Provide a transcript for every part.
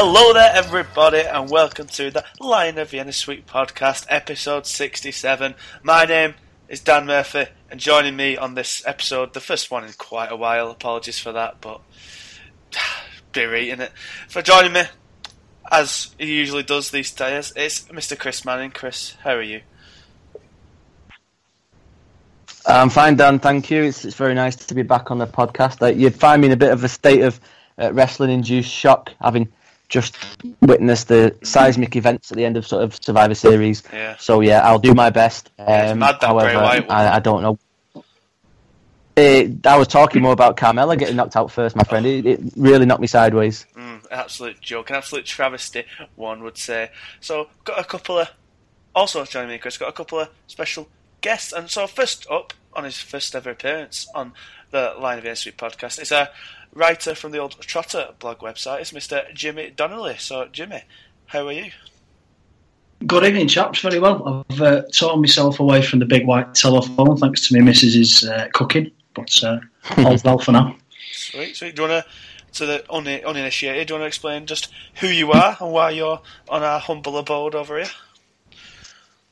Hello there, everybody, and welcome to the Lion of Vienna Suite podcast, episode 67. My name is Dan Murphy, and joining me on this episode, the first one in quite a while, apologies for that, but berating it. For joining me, as he usually does these days, it's Mr. Chris Manning. Chris, how are you? I'm fine, Dan. Thank you. It's, it's very nice to be back on the podcast. Uh, you'd find me in a bit of a state of uh, wrestling-induced shock, having just witnessed the seismic events at the end of sort of Survivor Series. Yeah. So yeah, I'll do my best. it's Um, mad that however. I, I don't know. It, I was talking more about Carmella getting knocked out first, my friend. It, it really knocked me sideways. Mm, absolute joke, an absolute travesty, one would say. So, got a couple of. Also joining me, Chris, got a couple of special guests. And so, first up, on his first ever appearance on the Line of Street podcast, is a writer from the old Trotter blog website. It's Mr. Jimmy Donnelly. So, Jimmy, how are you? Good evening, chaps. Very well. I've uh, torn myself away from the big white telephone thanks to my missus's uh, cooking, but uh, all's well for now. Sweet, sweet. Do you want to, to the uni- uninitiated, do you want to explain just who you are and why you're on our humble abode over here?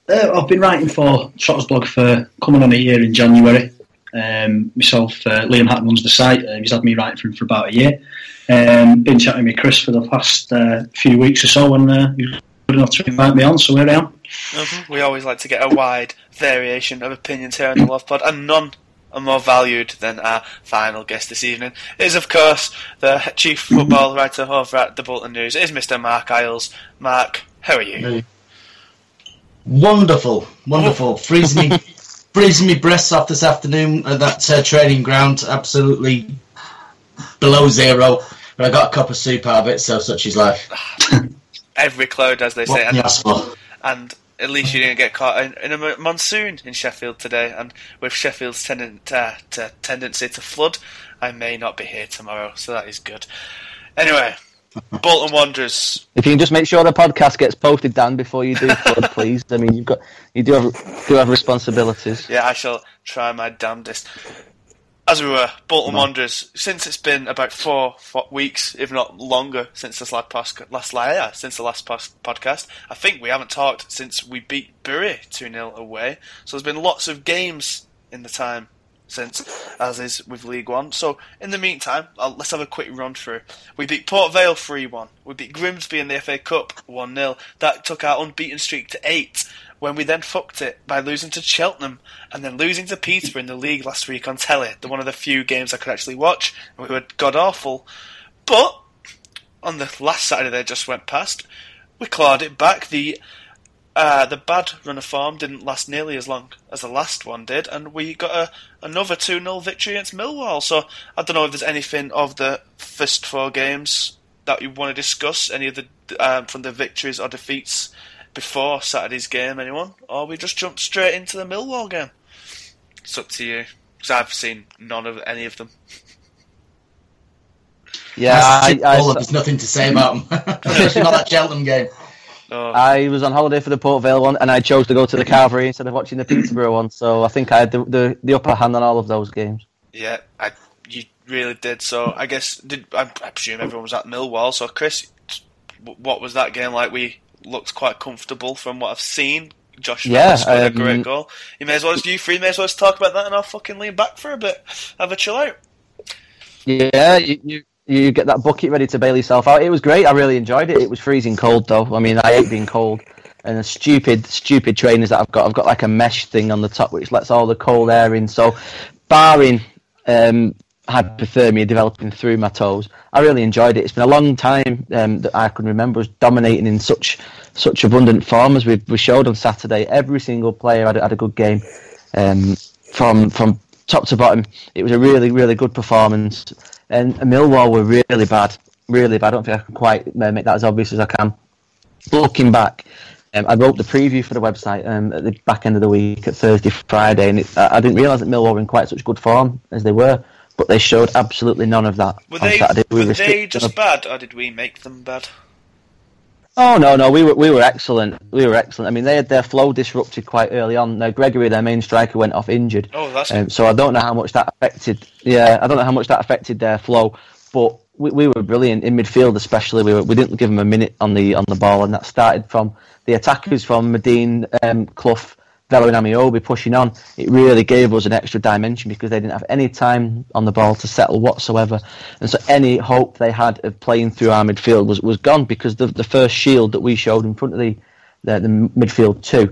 Uh, I've been writing for Trotter's blog for coming on a year in January. Um, myself, uh, Liam Hatton runs the site. Uh, he's had me writing for him for about a year. Um, been chatting with Chris for the past uh, few weeks or so, and uh, he good enough to invite me on. So here I am. Mhm. We always like to get a wide variation of opinions here on the Love Pod, and none are more valued than our final guest this evening. Is of course the chief football writer over at the Bolton News. It is Mr. Mark Iles. Mark, how are you? Wonderful, wonderful. Freezing freezing me breasts off this afternoon at that uh, training ground. Absolutely below zero. But I got a cup of soup out of it, so such is life. Every cloud, as they say, and, and at least you didn't get caught in, in a monsoon in Sheffield today. And with Sheffield's tenden- uh, t- tendency to flood, I may not be here tomorrow, so that is good. Anyway, Bolton Wanderers If you can just make sure the podcast gets posted, Dan, before you do flood, please. I mean, you've got you do have do have responsibilities. Yeah, I shall try my damnedest. As we were, Bolton Wanderers, since it's been about four, four weeks, if not longer, since this last, pos- last yeah, since the last pos- podcast, I think we haven't talked since we beat Bury 2 0 away. So there's been lots of games in the time since, as is with League One. So in the meantime, i let's have a quick run through. We beat Port Vale 3 1. We beat Grimsby in the FA Cup 1 0. That took our unbeaten streak to 8 when we then fucked it by losing to Cheltenham and then losing to Peterborough in the league last week on telly. The one of the few games I could actually watch. and We were god awful. But on the last Saturday that just went past, we clawed it back. The uh, the bad run of form didn't last nearly as long as the last one did, and we got a, another 2 0 victory against Millwall. So I don't know if there's anything of the first four games that you want to discuss, any of the um, from the victories or defeats before Saturday's game, anyone? Or we just jump straight into the Millwall game? It's up to you, because I've seen none of any of them. Yeah, That's I, I, there's nothing to say about them, especially not that Cheltenham game. Oh, I was on holiday for the Port Vale one, and I chose to go to the Calvary instead of watching the Peterborough one. So I think I had the, the, the upper hand on all of those games. yeah, I, you really did. So I guess did I, I presume everyone was at Millwall. So Chris, what was that game like? We looked quite comfortable from what I've seen. Josh Yeah, scored a um, great goal. You may as well as you three may as well just talk about that, and I'll fucking lean back for a bit, have a chill out. Yeah, you, you you get that bucket ready to bail yourself out. It was great. I really enjoyed it. It was freezing cold though. I mean, I hate being cold. And the stupid, stupid trainers that I've got, I've got like a mesh thing on the top which lets all the cold air in. So, barring um, hypothermia developing through my toes, I really enjoyed it. It's been a long time um, that I can remember us dominating in such such abundant form as we, we showed on Saturday. Every single player had, had a good game um, from from top to bottom. It was a really, really good performance. And Millwall were really bad, really bad. I don't think I can quite uh, make that as obvious as I can. Looking back, um, I wrote the preview for the website um, at the back end of the week at Thursday, Friday, and it, I didn't realise that Millwall were in quite such good form as they were. But they showed absolutely none of that Were on they Saturday. We were they just bad, or did we make them bad? Oh no, no, we were we were excellent. We were excellent. I mean, they had their flow disrupted quite early on. Now Gregory, their main striker, went off injured. Oh, that's Um, so I don't know how much that affected. Yeah, I don't know how much that affected their flow. But we, we were brilliant in midfield, especially. We were, we didn't give them a minute on the on the ball, and that started from the attackers from Madine, um, Clough, Vela, and Ameobi pushing on. It really gave us an extra dimension because they didn't have any time on the ball to settle whatsoever, and so any hope they had of playing through our midfield was, was gone because the the first shield that we showed in front of the the, the midfield two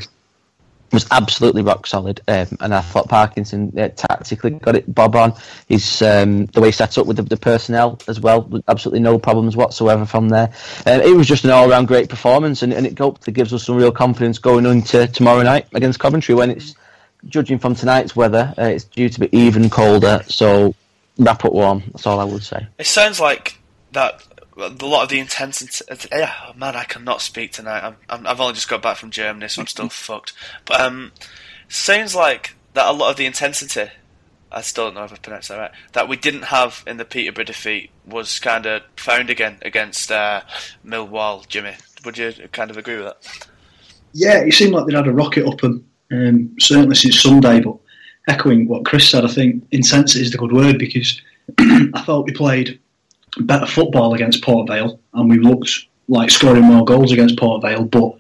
was absolutely rock solid, um, and I thought Parkinson uh, tactically got it bob on. He's um, the way he set up with the, the, personnel as well, absolutely no problems whatsoever from there. Um, it was just an all-round great performance, and, and it hopefully gives us some real confidence going into tomorrow night against Coventry when it's judging from tonight's weather, uh, it's due to be even colder. So wrap up warm. That's all I would say. It sounds like that a lot of the intensity. Yeah, oh man, I cannot speak tonight. i have only just got back from Germany, so I'm still fucked. But um, sounds like that a lot of the intensity. I still don't know if I pronounced that right. That we didn't have in the Peterborough defeat was kind of found again against uh, Millwall. Jimmy, would you kind of agree with that? Yeah, it seemed like they'd had a rocket up them um, certainly since Sunday. But echoing what Chris said, I think intensity is the good word because I thought we played better football against Port Vale, and we looked like scoring more goals against Port Vale, but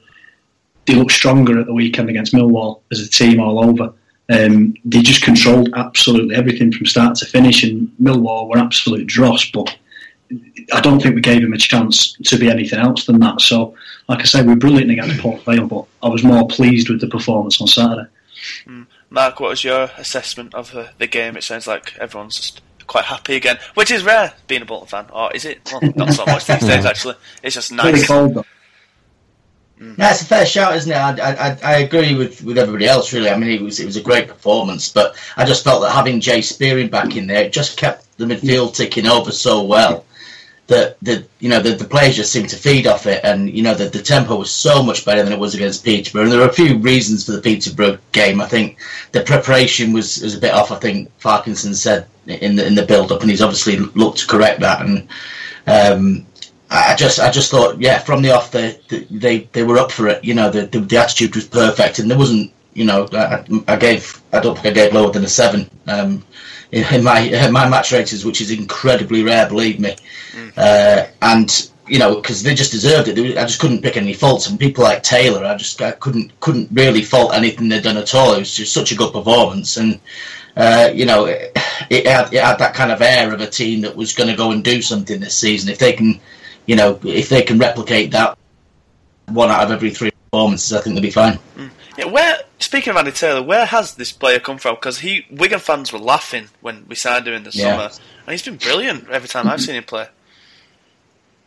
they looked stronger at the weekend against Millwall as a team all over. Um, they just controlled absolutely everything from start to finish, and Millwall were absolute dross, but I don't think we gave him a chance to be anything else than that. So, like I say, we were brilliant against Port Vale, but I was more pleased with the performance on Saturday. Mm. Mark, what was your assessment of the, the game? It sounds like everyone's just quite happy again, which is rare being a Bolton fan. Or is it? Well, not so much these days. Actually, it's just nice. Pretty cold though. Mm. Yeah, it's a fair shout, isn't it? I, I, I agree with, with everybody else. Really, I mean, it was it was a great performance, but I just felt that having Jay Spearing back in there, it just kept the midfield ticking over so well that the you know the, the players just seemed to feed off it, and you know the, the tempo was so much better than it was against Peterborough. And there were a few reasons for the Peterborough game. I think the preparation was, was a bit off. I think Parkinson said in the in the build up, and he's obviously looked to correct that. And um, I just I just thought, yeah, from the off, they they they were up for it. You know, the the, the attitude was perfect, and there wasn't. You know, I, I, gave I don't think I gave lower than a seven um, in, my my match ratings, which is incredibly rare, believe me. Mm. Uh, and you know, because they just deserved it. I just couldn't pick any faults. And people like Taylor, I just I couldn't couldn't really fault anything they'd done at all. It was just such a good performance, and uh, you know, it, it, had, it had that kind of air of a team that was going to go and do something this season. If they can, you know, if they can replicate that one out of every three performances, I think they'll be fine. Mm. Yeah, where speaking of Andy Taylor, where has this player come from? Because he Wigan fans were laughing when we signed him in the yeah. summer, and he's been brilliant every time I've seen him play.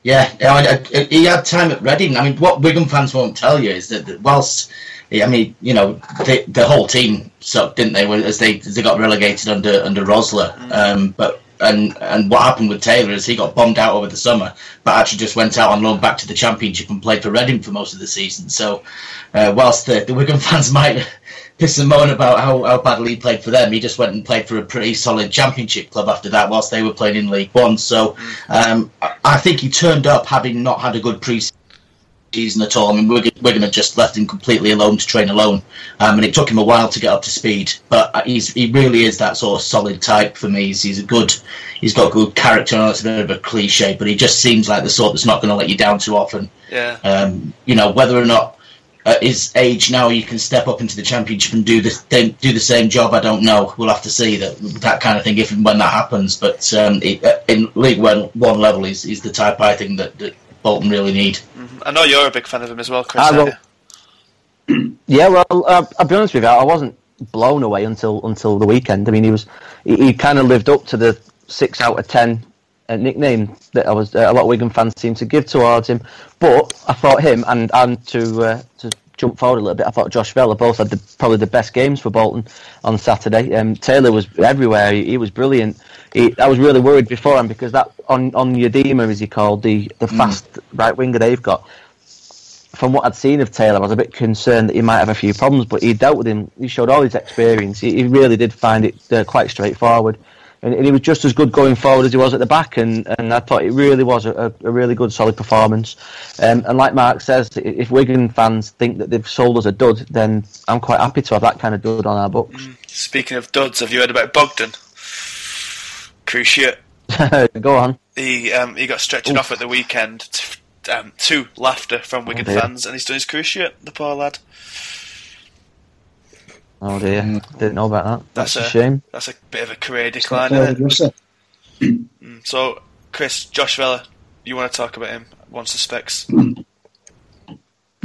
Yeah, I, I, he had time at Reading. I mean, what Wigan fans won't tell you is that, whilst I mean, you know, the, the whole team sucked, didn't they? As they as they got relegated under under Rosler. Mm. Um, but and and what happened with Taylor is he got bombed out over the summer, but actually just went out on loan back to the Championship and played for Reading for most of the season. So, uh, whilst the, the Wigan fans might piss and moan about how, how badly he played for them, he just went and played for a pretty solid Championship club after that, whilst they were playing in League One. So, um, I think he turned up having not had a good pre season at all. I mean, going to just left him completely alone to train alone, um, and it took him a while to get up to speed. But uh, he's he really is that sort of solid type for me. He's, he's a good, he's got good character. I know it's a bit of a cliche, but he just seems like the sort that's not going to let you down too often. Yeah. Um, you know, whether or not at his age now he can step up into the championship and do the do the same job. I don't know. We'll have to see that that kind of thing if and when that happens. But um, it, uh, in League One, one level, he's, he's the type I think that, that Bolton really need. Mm-hmm. I know you're a big fan of him as well, Chris. Uh, well, yeah, well, uh, I'll be honest with you, I wasn't blown away until until the weekend. I mean, he was he, he kind of lived up to the six out of ten uh, nickname that I was uh, a lot of Wigan fans seem to give towards him. But I thought him and and to uh, to jump forward a little bit, I thought Josh Vela both had the, probably the best games for Bolton on Saturday. Um, Taylor was everywhere; he, he was brilliant. He, I was really worried beforehand because that on Onyedinma, as he called the the mm. fast right winger they've got. From what I'd seen of Taylor, I was a bit concerned that he might have a few problems, but he dealt with him. He showed all his experience. He, he really did find it uh, quite straightforward and, and, he was just as good going forward as he was at the back. And, and I thought it really was a, a really good, solid performance. Um, and like Mark says, if Wigan fans think that they've sold us a dud, then I'm quite happy to have that kind of dud on our books. Mm. Speaking of duds, have you heard about Bogdan? Cruciate Go on. He um, he got stretched Oof. off at the weekend to, um, to laughter from Wigan dear. fans, and he's done his cruciate. The poor lad. Oh dear, didn't know about that. That's That's, a a- shame. That's a bit of a career decline. not Isn't it? Russell. Mm, So, Chris, Josh Vela, you want to talk about him? One suspects.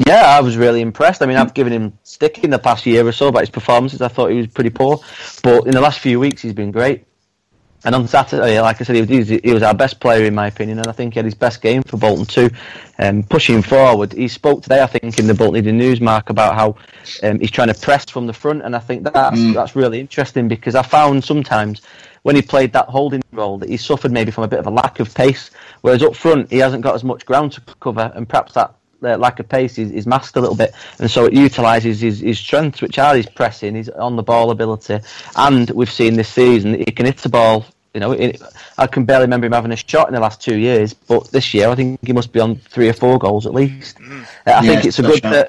Yeah, I was really impressed. I mean, I've given him stick in the past year or so about his performances. I thought he was pretty poor, but in the last few weeks he's been great. And on Saturday, like I said, he was, he was our best player in my opinion, and I think he had his best game for Bolton too. Um, pushing forward, he spoke today, I think, in the Bolton Evening News, Mark, about how um, he's trying to press from the front, and I think that's that's really interesting because I found sometimes when he played that holding role that he suffered maybe from a bit of a lack of pace, whereas up front he hasn't got as much ground to cover, and perhaps that uh, lack of pace is, is masked a little bit, and so it utilises his, his strengths, which are his pressing, his on the ball ability, and we've seen this season he can hit the ball. You know, it, I can barely remember him having a shot in the last two years, but this year I think he must be on three or four goals at least. Uh, I think it's a good. Uh,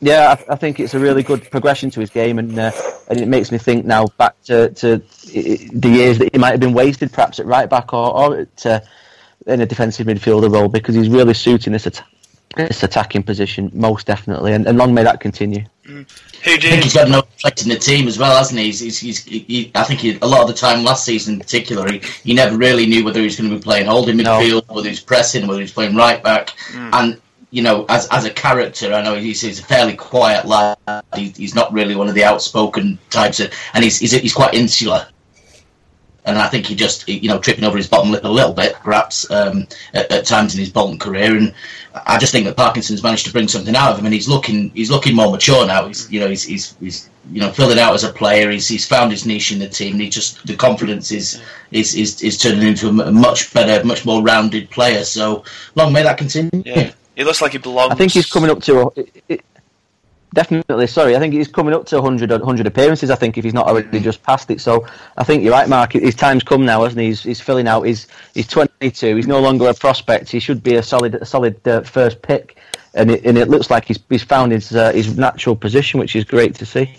yeah, I, I think it's a really good progression to his game, and uh, and it makes me think now back to, to the years that he might have been wasted, perhaps at right back or, or at, uh, in a defensive midfielder role, because he's really suiting this, at- this attacking position most definitely, and, and long may that continue. Mm. Who do I think you? he's got no place in the team as well, hasn't he? He's, he's, he's, he, I think he, a lot of the time last season in particular, he, he never really knew whether he was going to be playing holding No. midfield, whether he was pressing, whether he was playing right back. Mm. And, you know, as, as a character, I know he's, he's a fairly quiet lad. He, he's not really one of the outspoken types, of, and he's, he's, he's quite insular. And I think he just, you know, tripping over his bottom lip a little bit, perhaps, um, at, at times in his Bolton career. And I just think that Parkinson's managed to bring something out of him, and he's looking, he's looking more mature now. He's, you know, he's, he's, he's you know, filling out as a player. He's, he's found his niche in the team. And he just, the confidence is, is, is, is turning into a much better, much more rounded player. So long may that continue. Yeah, he looks like he belongs. I think he's coming up to a, it, it, definitely. Sorry, I think he's coming up to 100, 100 appearances. I think if he's not already just past it. So I think you're right, Mark. His time's come now, hasn't he? He's, he's filling out. He's he's 22. He's no longer a prospect. He should be a solid a solid uh, first pick. And it, and it looks like he's, he's found his uh, his natural position, which is great to see.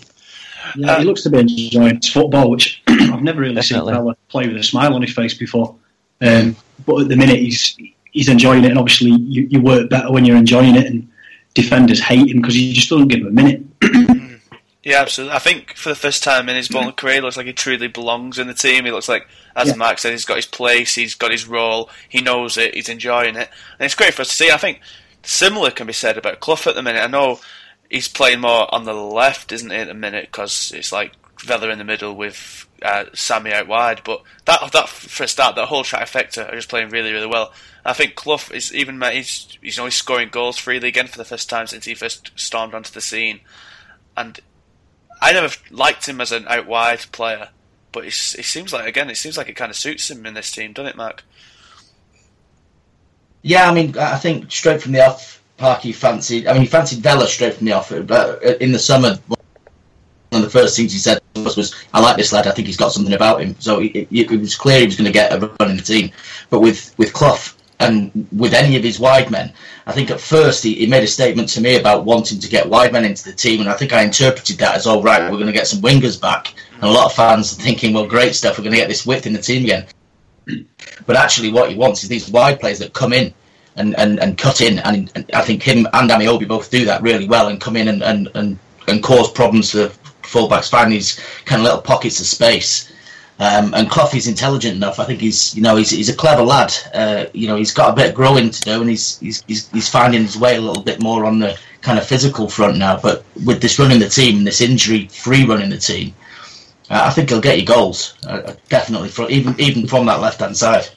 Yeah, Um, he looks to be enjoying his football, which I've never really Definitely. seen Vela play with a smile on his face before. Um, but at the minute, he's he's enjoying it, and obviously, you, you work better when you're enjoying it. And defenders hate him because he just doesn't give them a minute. Yeah, absolutely. I think for the first time in his Bolton career, he looks like he truly belongs in the team. He looks like, as Yeah. Mark said, he's got his place, he's got his role, he knows it, he's enjoying it, and it's great for us to see. I think similar can be said about Clough at the minute. I know he's playing more on the left, isn't he, at the minute, because it's like Vela in the middle with uh, Sammy out wide. But that that for a start, that whole trifecta are just playing really, really well. I think Clough is even he's he's always scoring goals freely again for the first time since he first stormed onto the scene, and I never liked him as an out wide player, but it seems like again, it seems like it kind of suits him in this team, doesn't it, Mark? Yeah, I mean, I think straight from the off, Parky fancied. I mean, he fancied Vela straight from the off. But in the summer, first things he said was, was "I like this lad. I think he's got something about him." So it, it, it was clear he was going to get a run in the team. But with with Clough and with any of his wide men, I think at first he, he made a statement to me about wanting to get wide men into the team, and I think I interpreted that as, "All right, we're going to get some wingers back." And a lot of fans are thinking, "Well, great stuff. We're going to get this width in the team again." But actually, what he wants is these wide players that come in and, and, and cut in. And, and I think him and Ameobi both do that really well and come in and, and, and, and cause problems for fullbacks, find these kind of little pockets of space. Um, and Clough is intelligent enough. I think he's, you know, he's, he's a clever lad. Uh, you know, he's got a bit of growing to do, and he's, he's he's he's finding his way a little bit more on the kind of physical front now. But with this run in the team, and this injury-free run in the team, uh, I think he'll get you goals. Uh, definitely, from, even even from that left-hand side.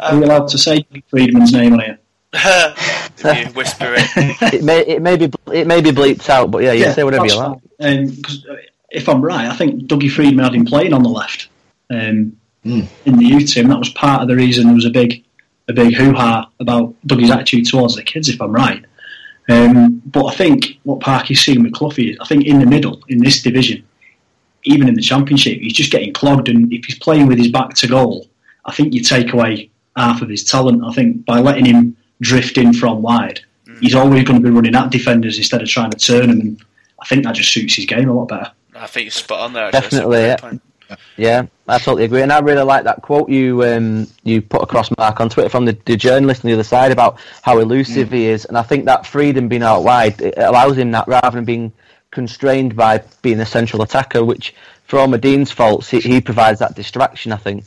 Are we allowed to say Freedman's name on here? if you whisper it. It may it may be it may be bleeped out, but yeah, you can say whatever you like. Because if I'm right, I think Dougie Freedman had him playing on the left um, Mm. in the youth team. That was part of the reason there was a big a big hoo ha about Dougie's attitude towards the kids, if I'm right. Um, but I think what Parky's seeing with Clough is, I think in the middle in this division, even in the championship, he's just getting clogged. And if he's playing with his back to goal, I think you take away half of his talent. I think by letting him drift in from wide, he's always going to be running at defenders instead of trying to turn them. And I think that just suits his game a lot better. I think you're spot on there. Actually. Definitely, great yeah. point. Yeah, I totally agree, and I really like that quote you um, you put across Mark on Twitter from the, the journalist on the other side about how elusive mm. he is, and I think that freedom being out wide it allows him that rather than being constrained by being a central attacker, which for all Dean's faults, he, he provides that distraction. I think.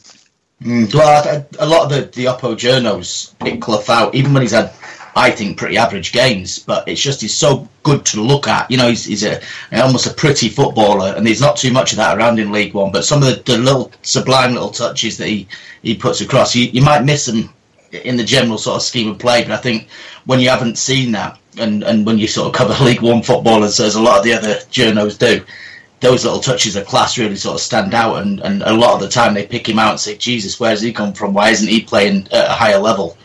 Mm, well, a lot of the the Oppo journos pick Clough out, even when he's had I think, pretty average games. But it's just he's so good to look at. You know, he's, he's a almost a pretty footballer, and there's not too much of that around in League One. But some of the, the little sublime little touches that he, he puts across, you, you might miss them in the general sort of scheme of play. But I think when you haven't seen that, and, and when you sort of cover League One football, as, as a lot of the other journos do, those little touches of class really sort of stand out. And, and a lot of the time they pick him out and say, Jesus, where's he come from? Why isn't he playing at a higher level?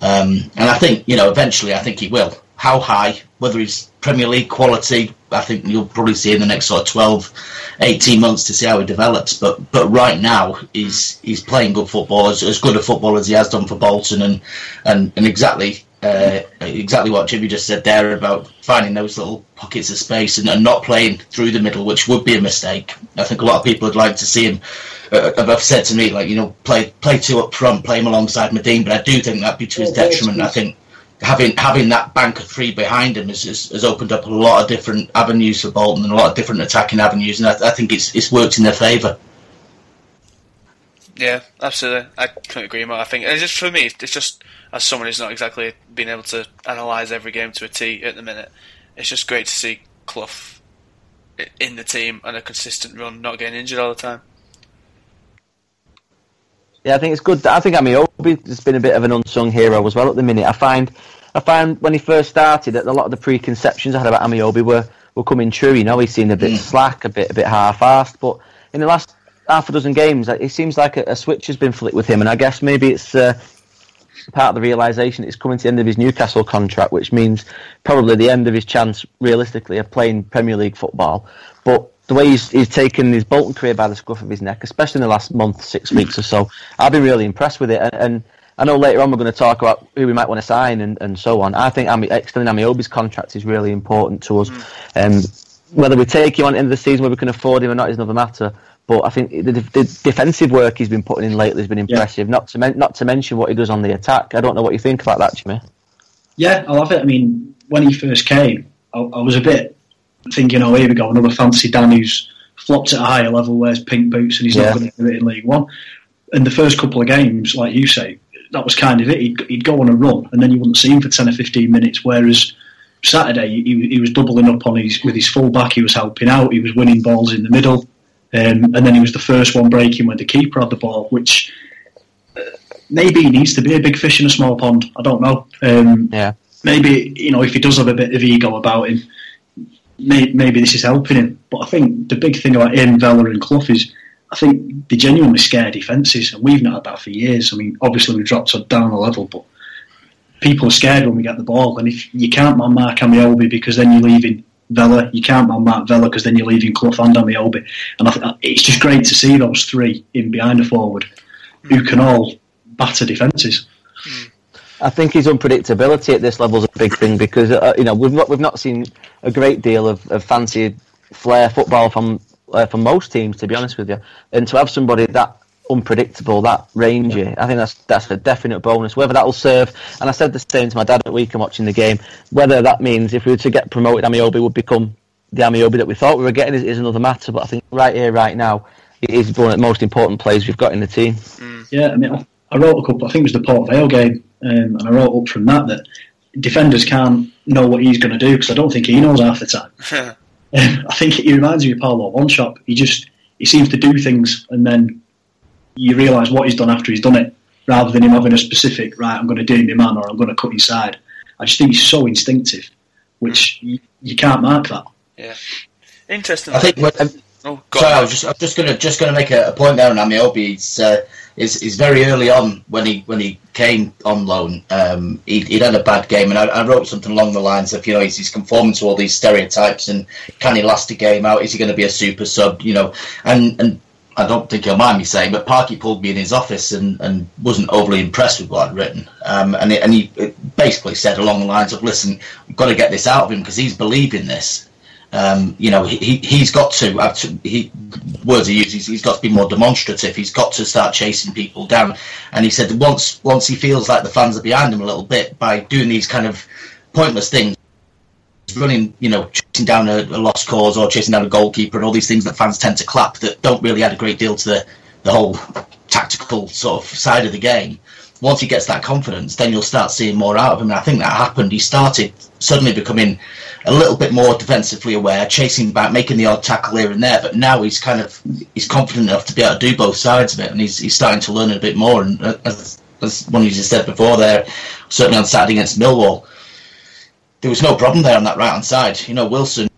Um, and I think, you know, eventually I think he will. How high, whether he's Premier League quality, I think you'll probably see in the next sort of 12, 18 months to see how he develops. But but right now, he's he's playing good football, as, as good a football as he has done for Bolton, and and, and exactly uh, exactly what Jimmy just said there about finding those little pockets of space and, and, not playing through the middle, which would be a mistake. I think a lot of people would like to see him. Uh, have said to me, like you know, play play two up front, play him alongside Madine, but I do think that'd be to his detriment. I think having having that bank of three behind him has, has, has, opened up a lot of different avenues for Bolton and a lot of different attacking avenues, and I, I think it's it's worked in their favour. Yeah, absolutely. I couldn't agree more. I think it's just for me, it's just as someone who's not exactly been able to analyse every game to a T at the minute, it's just great to see Clough in the team and a consistent run, not getting injured all the time. Yeah, I think it's good. I think Ameobi has been a bit of an unsung hero as well at the minute. I find, I find when he first started, that a lot of the preconceptions I had about Ameobi were were coming true. You know, he seemed a bit mm. slack, a bit a bit half-assed, but in the last half a dozen games, it seems like a, a switch has been flicked with him, and I guess maybe it's. Uh, part of the realization it's coming to the end of his Newcastle contract, which means probably the end of his chance, realistically, of playing Premier League football. But the way he's, he's taken his Bolton career by the scruff of his neck, especially in the last month, six weeks or so, I've been really impressed with it. And, and I know later on we're going to talk about who we might want to sign and, and so on. I think Ami, extending Ameobi's contract is really important to us. Mm. Um, whether we take him on at the end of the season, whether we can afford him or not, is another matter. But I think the, the defensive work he's been putting in lately has been impressive. Yeah. Not to men- not to mention what he does on the attack. I don't know what you think about that, Jimmy. Yeah, I love it. I mean, when he first came, I, I was a bit thinking, "Oh, here we go, another fancy Dan who's flopped at a higher level, wears pink boots, and he's yeah. not going to do it in League One." And the first couple of games, like you say, that was kind of it. He'd, he'd go on a run, and then you wouldn't see him for ten or fifteen minutes. Whereas Saturday, he, he was doubling up on his with his full back. He was helping out. He was winning balls in the middle. Um, and then he was the first one breaking when the keeper had the ball, which uh, maybe he needs to be a big fish in a small pond. I don't know. Um, yeah. Maybe you know if he does have a bit of ego about him, may, maybe this is helping him. But I think the big thing about him, Vela, and Clough is I think they genuinely scare defences, and we've not had that for years. I mean, obviously we've dropped down a level, but people are scared when we get the ball, and if you can't man mark Ameobi because then you're leaving Vela. You can't man Matt Vela because then you're leaving Clough and Ameobi. And I th- it's just great to see those three in behind a forward who can all batter defences. I think his unpredictability at this level is a big thing because uh, you know we've not we've not seen a great deal of, of fancy flair football from uh, from most teams to be honest with you, and to have somebody that unpredictable, that rangy. Yeah. I think that's that's a definite bonus. Whether that will serve, and I said the same to my dad at weekend watching the game. Whether that means if we were to get promoted, Ameobi would become the Ameobi that we thought we were getting is, is another matter. But I think right here, right now, it is one of the most important players we've got in the team. Mm. Yeah, I mean, I, I, wrote a couple. I think it was the Port Vale game, um, and I wrote up from that that defenders can't know what he's going to do because I don't think he knows half the time. um, I think he reminds me of Paulo Wanchope. He just he seems to do things and then you realise what he's done after he's done it, rather than him having a specific right. I'm going to do my man, or I'm going to cut inside. I just think he's so instinctive, which you, you can't mark that. Yeah, interesting. I think. When, oh, sorry, I was just, I'm just going to just going to make a, a, point there on Ameobi. He's, uh, is is very early on when he when he came on loan. Um, he would had a bad game, and I, I, wrote something along the lines of you know he's, he's conforming to all these stereotypes, and can he last a game out? Is he going to be a super sub? You know, and and I don't think you'll mind me saying, but Parky pulled me in his office and, and wasn't overly impressed with what I'd written. Um, and, it, and he basically said along the lines of, listen, we've got to get this out of him because he's believing this. Um, you know, he, he's got to, he, words he uses, he's got to be more demonstrative. He's got to start chasing people down. And he said once, once he feels like the fans are behind him a little bit by doing these kind of pointless things, running, you know, down a, a, lost cause or chasing down a goalkeeper and all these things that fans tend to clap that don't really add a great deal to the, the whole tactical sort of side of the game. Once he gets that confidence, then you'll start seeing more out of him. And I think that happened. He started suddenly becoming a little bit more defensively aware, chasing back, making the odd tackle here and there. But now he's kind of he's confident enough to be able to do both sides of it, and he's he's starting to learn a bit more. And uh, as, as one of you just said before, there certainly on Saturday against Millwall, there was no problem there on that right hand side. You know, Wilson.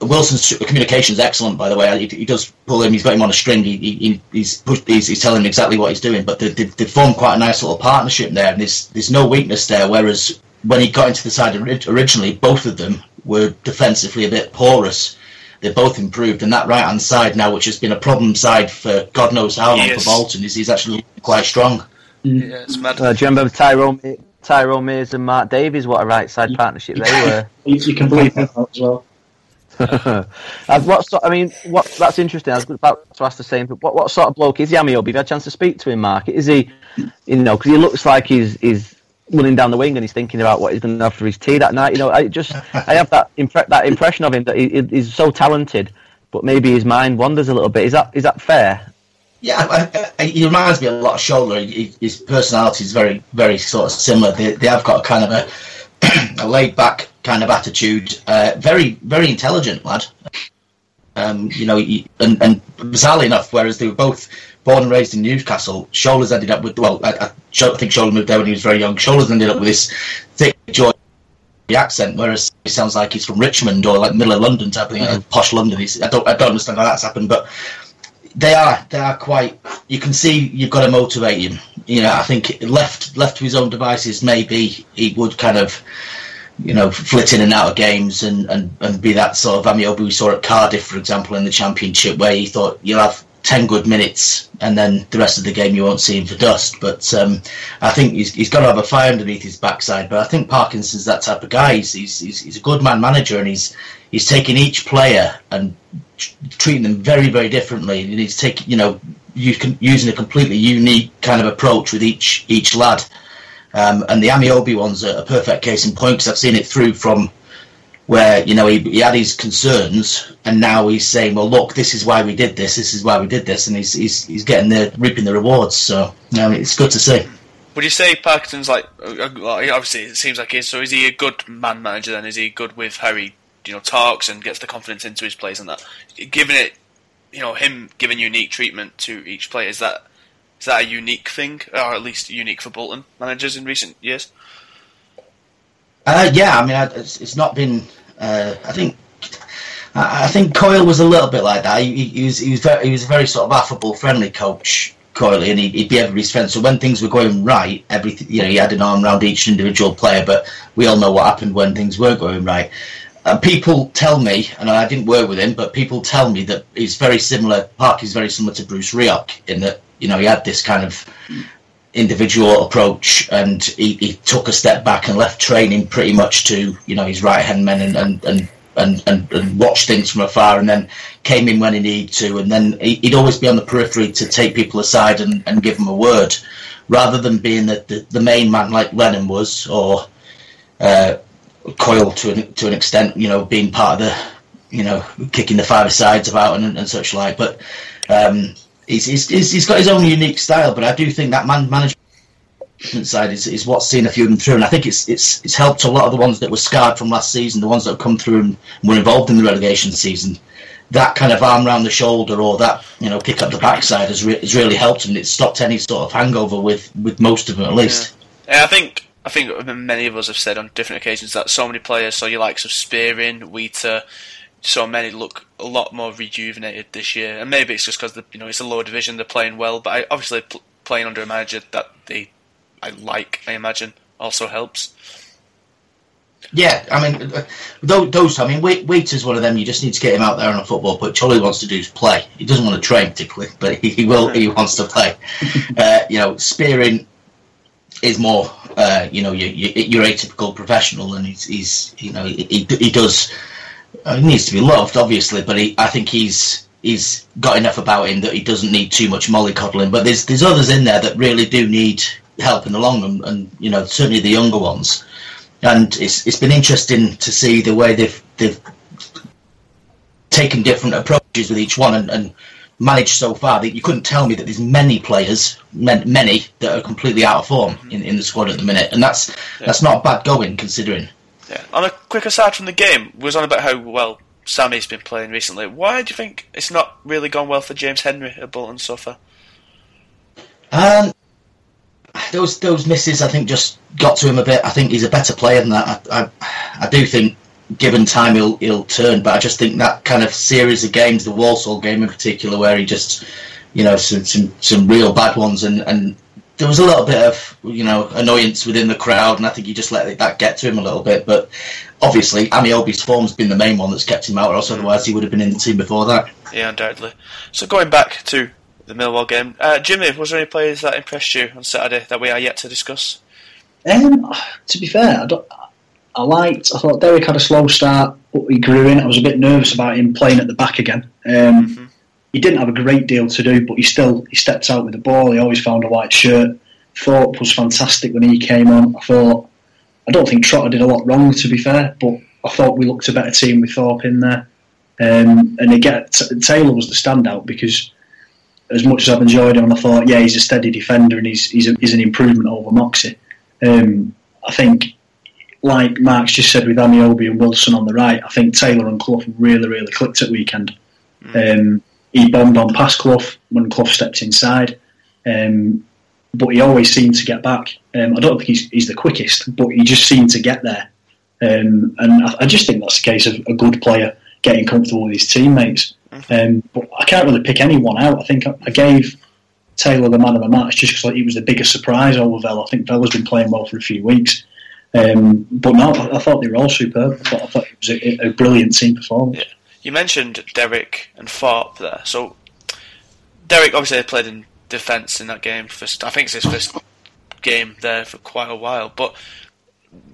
Wilson's communication is excellent, by the way. He, he, does pull him. He's got him on a string. He, he, he's, pushed, he's, he's telling him exactly what he's doing. But they, they, they formed quite a nice little partnership there, and there's there's no weakness there. Whereas when he got into the side originally, both of them were defensively a bit porous. They both improved, and that right hand side now, which has been a problem side for God knows how long yes. for Bolton, is he's actually quite strong. Yeah, it's mad. Uh, do you remember Tyrone? Tyrone Mears and Mark Davies, what a right side partnership they were. You, can believe that as well. what sort, I mean, what that's interesting. I was about to ask the same. What what sort of bloke is he, Ameobi? Have you had a chance to speak to him, Mark? Is he, you know, because he looks like he's he's running down the wing and he's thinking about what he's going to have for his tea that night. You know, I just I have that impre- that impression of him that he, he's so talented, but maybe his mind wanders a little bit. Is that is that fair? Yeah, I, I, he reminds me a lot of Shola. He, his personality is very, very sort of similar. They, they have got a kind of a, a laid back kind of attitude. Uh, very, very intelligent lad. Um, you know, he, and, and bizarrely enough, whereas they were both born and raised in Newcastle, Shola's ended up with well, I, I, I think Shola moved there when he was very young. Shola's ended up with this thick Geordie accent, whereas he sounds like he's from Richmond or like middle of London type of thing, mm-hmm. posh London. He's, I don't, I don't understand how that's happened, but they are they are quite. You can see you've got to motivate him. You know, I think left left to his own devices, maybe he would kind of, you know, flit in and out of games and, and, and be that sort of Ameobi we saw at Cardiff, for example, in the Championship, where he thought you'll have ten good minutes and then the rest of the game you won't see him for dust. But um, I think he's, he's got to have a fire underneath his backside. But I think Parkinson's that type of guy. He's, he's, he's a good man manager and he's he's taking each player and treating them very, very differently. You need to take, you know, using a completely unique kind of approach with each each lad. Um, and the Ameobi one's a, a perfect case in point because I've seen it through from where you know he, he had his concerns and now he's saying, well, look, this is why we did this, this is why we did this, and he's he's, he's getting the reaping the rewards. So you know, it's good to see. Would you say Parkinson's like obviously it seems like he is. So is he a good man manager? Then is he good with he you know talks and gets the confidence into his plays and that? Given it, you know, him giving unique treatment to each player is that is that a unique thing, or at least unique for Bolton managers in recent years? Uh, yeah, I mean, it's, it's not been. Uh, I think. I think Coyle was a little bit like that. He, he, was he was very, he was a very sort of affable, friendly coach, Coyle, and he'd, he'd, be everybody's friend. So when things were going right, everything you know, he had an arm around each individual player. But we all know what happened when things were going right. Uh, people tell me, and I didn't work with him, but people tell me that he's very similar. Park is very similar to Bruce Rioch in that you know he had this kind of individual approach, and he, he, took a step back and left training pretty much to you know his right hand men and and, and and, and, and things from afar, and then came in when he needed to, and then he'd always be on the periphery to take people aside and, and give them a word, rather than being the, the, the main man like Lennon was, or uh, Coyle to an, to an extent, you know, being part of the, you know, kicking the five sides about and, and such like, but. Um, he's, he's, he's got his own unique style, but I do think that man management side is, is what's seen a few of them through, and I think it's it's it's helped a lot of the ones that were scarred from last season, the ones that have come through and were involved in the relegation season. That kind of arm around the shoulder or that you know kick up the backside has, re- has really helped, and it's stopped any sort of hangover with, with most of them at least. Yeah I think I think many of us have said on different occasions that so many players, so your likes of Spearing, Wheater, so many look a lot more rejuvenated this year, and maybe it's just because you know it's a lower division, they're playing well. But I, obviously, pl- playing under a manager that they I like, I imagine, also helps. Yeah, I mean, uh, those. I mean, Wheater's one of them. You just need to get him out there on a football pitch. All he wants to do is play. He doesn't want to train particularly, but he will. He wants to play. uh, you know, Spearing is more. Uh, you know, your, your, atypical professional, and he's, he's you know, he, he does uh, he needs to be loved, obviously, but he, I think he's he's got enough about him that he doesn't need too much mollycoddling. But there's there's others in there that really do need helping along, and, and you know certainly the younger ones. And it's it's been interesting to see the way they've they've taken different approaches with each one and, and managed so far that you couldn't tell me that there's many players, many that are completely out of form in, in the squad at the minute, and that's yeah. that's not bad going considering. Yeah. On a quick aside from the game, was on about how well Sammy's been playing recently. Why do you think it's not really gone well for James Henry at Bolton so far? Um, those those misses, I think, just got to him a bit. I think he's a better player than that. I, I, I do think, given time, he'll he'll turn. But I just think that kind of series of games, the Walsall game in particular, where he just, you know, some some, some real bad ones, and, and there was a little bit of you know annoyance within the crowd, and I think he just let that get to him a little bit. But obviously, Ameobi's form's been the main one that's kept him out, or else otherwise he would have been in the team before that. Yeah, undoubtedly. So going back to the Millwall game, uh, Jimmy, was there any players that impressed you on Saturday that we are yet to discuss? Um, to be fair, I, I, liked. I thought Derik had a slow start, but he grew in. I was a bit nervous about him playing at the back again. Um, mm-hmm. He didn't have a great deal to do, but he still he stepped out with the ball. He always found a white shirt. Thorpe was fantastic when he came on. I thought I don't think Trotter did a lot wrong, to be fair, but I thought we looked a better team with Thorpe in there. Um, and again, T- Taylor was the standout because as much as I've enjoyed him, I thought, yeah, he's a steady defender and he's he's, a, he's an improvement over Moxey. Um, I think, like Mark's just said with Ameobi and Wilson on the right, I think Taylor and Clough really, really clicked at weekend. Mm. Um, he bombed on past Clough when Clough stepped inside. Um, but he always seemed to get back. Um, I don't think he's, he's the quickest, but he just seemed to get there. Um, and I, I, just think that's the case of a good player getting comfortable with his teammates. Mm-hmm. Um, but I can't really pick anyone out. I think I, I gave Taylor the man of the match just because like, he was the biggest surprise over Vela. I think Vela's been playing well for a few weeks. Um, but no, I, thought they were all superb. I thought, I thought it was a, a brilliant team performance. Yeah. You mentioned Derik and Thorpe there. So Derik obviously played in defence in that game. First, I think it's his first game there for quite a while. But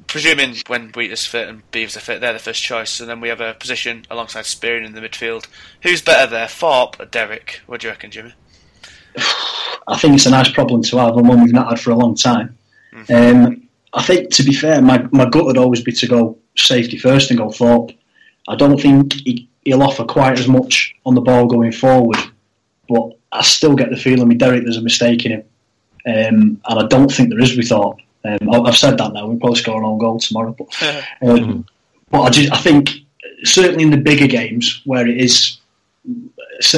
presuming when Wheater's fit and Beevers are fit, they're the first choice. And then we have a position alongside Spearing in the midfield. Who's better there, Thorpe or Derik? What do you reckon, Jimmy? I think it's a nice problem to have and one we've not had for a long time. Mm-hmm. Um, I think, to be fair, my, my gut would always be to go safety first and go Thorpe. I don't think he, he'll offer quite as much on the ball going forward, but I still get the feeling with Derik there's a mistake in him, um, and I don't think there is with Thorpe. Um, I've said that now. We'll probably score an own goal tomorrow, but um, but I just I think certainly in the bigger games where it is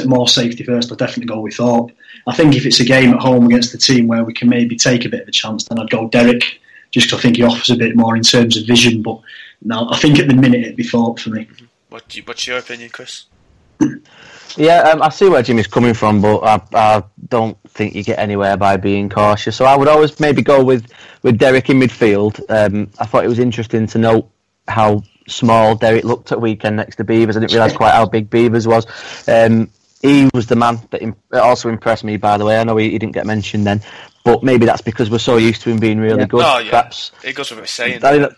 more safety first, I'll definitely go with Thorpe. I think if it's a game at home against the team where we can maybe take a bit of a chance, then I'd go Derik, just because I think he offers a bit more in terms of vision. But no, I think at the minute it'd be Thorpe for me. What what's your opinion, Chris? Yeah, um, I see where Jimmy's coming from, but I, I, don't think you get anywhere by being cautious. So I would always maybe go with, with Derik in midfield. Um, I thought it was interesting to note how small Derik looked at weekend next to Beevers. I didn't realise quite how big Beevers was. Um, he was the man that Im- also impressed me, by the way. I know he, he, didn't get mentioned then, but maybe that's because we're so used to him being really yeah. good. Oh, yeah. Perhaps it goes without saying. I think, that,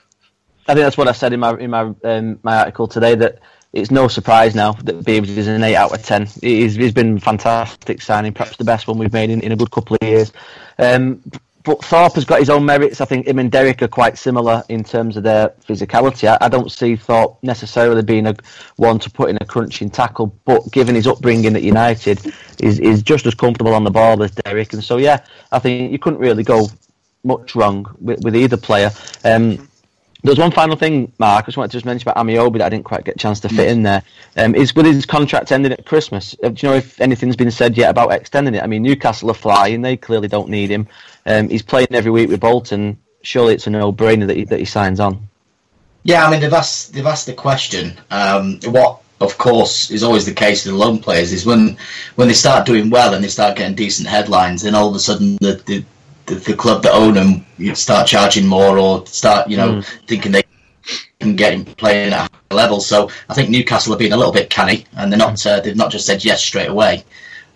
I think that's what I said in my in my um, my article today that it's no surprise now that Beevers is an 8 out of 10. He's, he's been fantastic signing, perhaps the best one we've made in, in a good couple of years. Um, but Thorpe has got his own merits. I think him and Derik are quite similar in terms of their physicality. I, I don't see Thorpe necessarily being a one to put in a crunching tackle, but given his upbringing at United, is is just as comfortable on the ball as Derik. And so, yeah, I think you couldn't really go much wrong with, with either player. Um, there's one final thing, Mark. I just wanted to just mention about Ameobi that I didn't quite get a chance to fit in there. Um, is with his contract ending at Christmas. Uh, do you know if anything's been said yet about extending it? I mean, Newcastle are flying; they clearly don't need him. Um, he's playing every week with Bolton. Surely it's a no-brainer that he, that he signs on. Yeah, I mean they've asked they've asked the question. Um, what, of course, is always the case with loan players is when when they start doing well and they start getting decent headlines, then all of a sudden the, the the, the club that own them you start charging more or start you know mm. thinking they can get him playing at a level. So I think Newcastle have been a little bit canny and they're not uh, they've not just said yes straight away.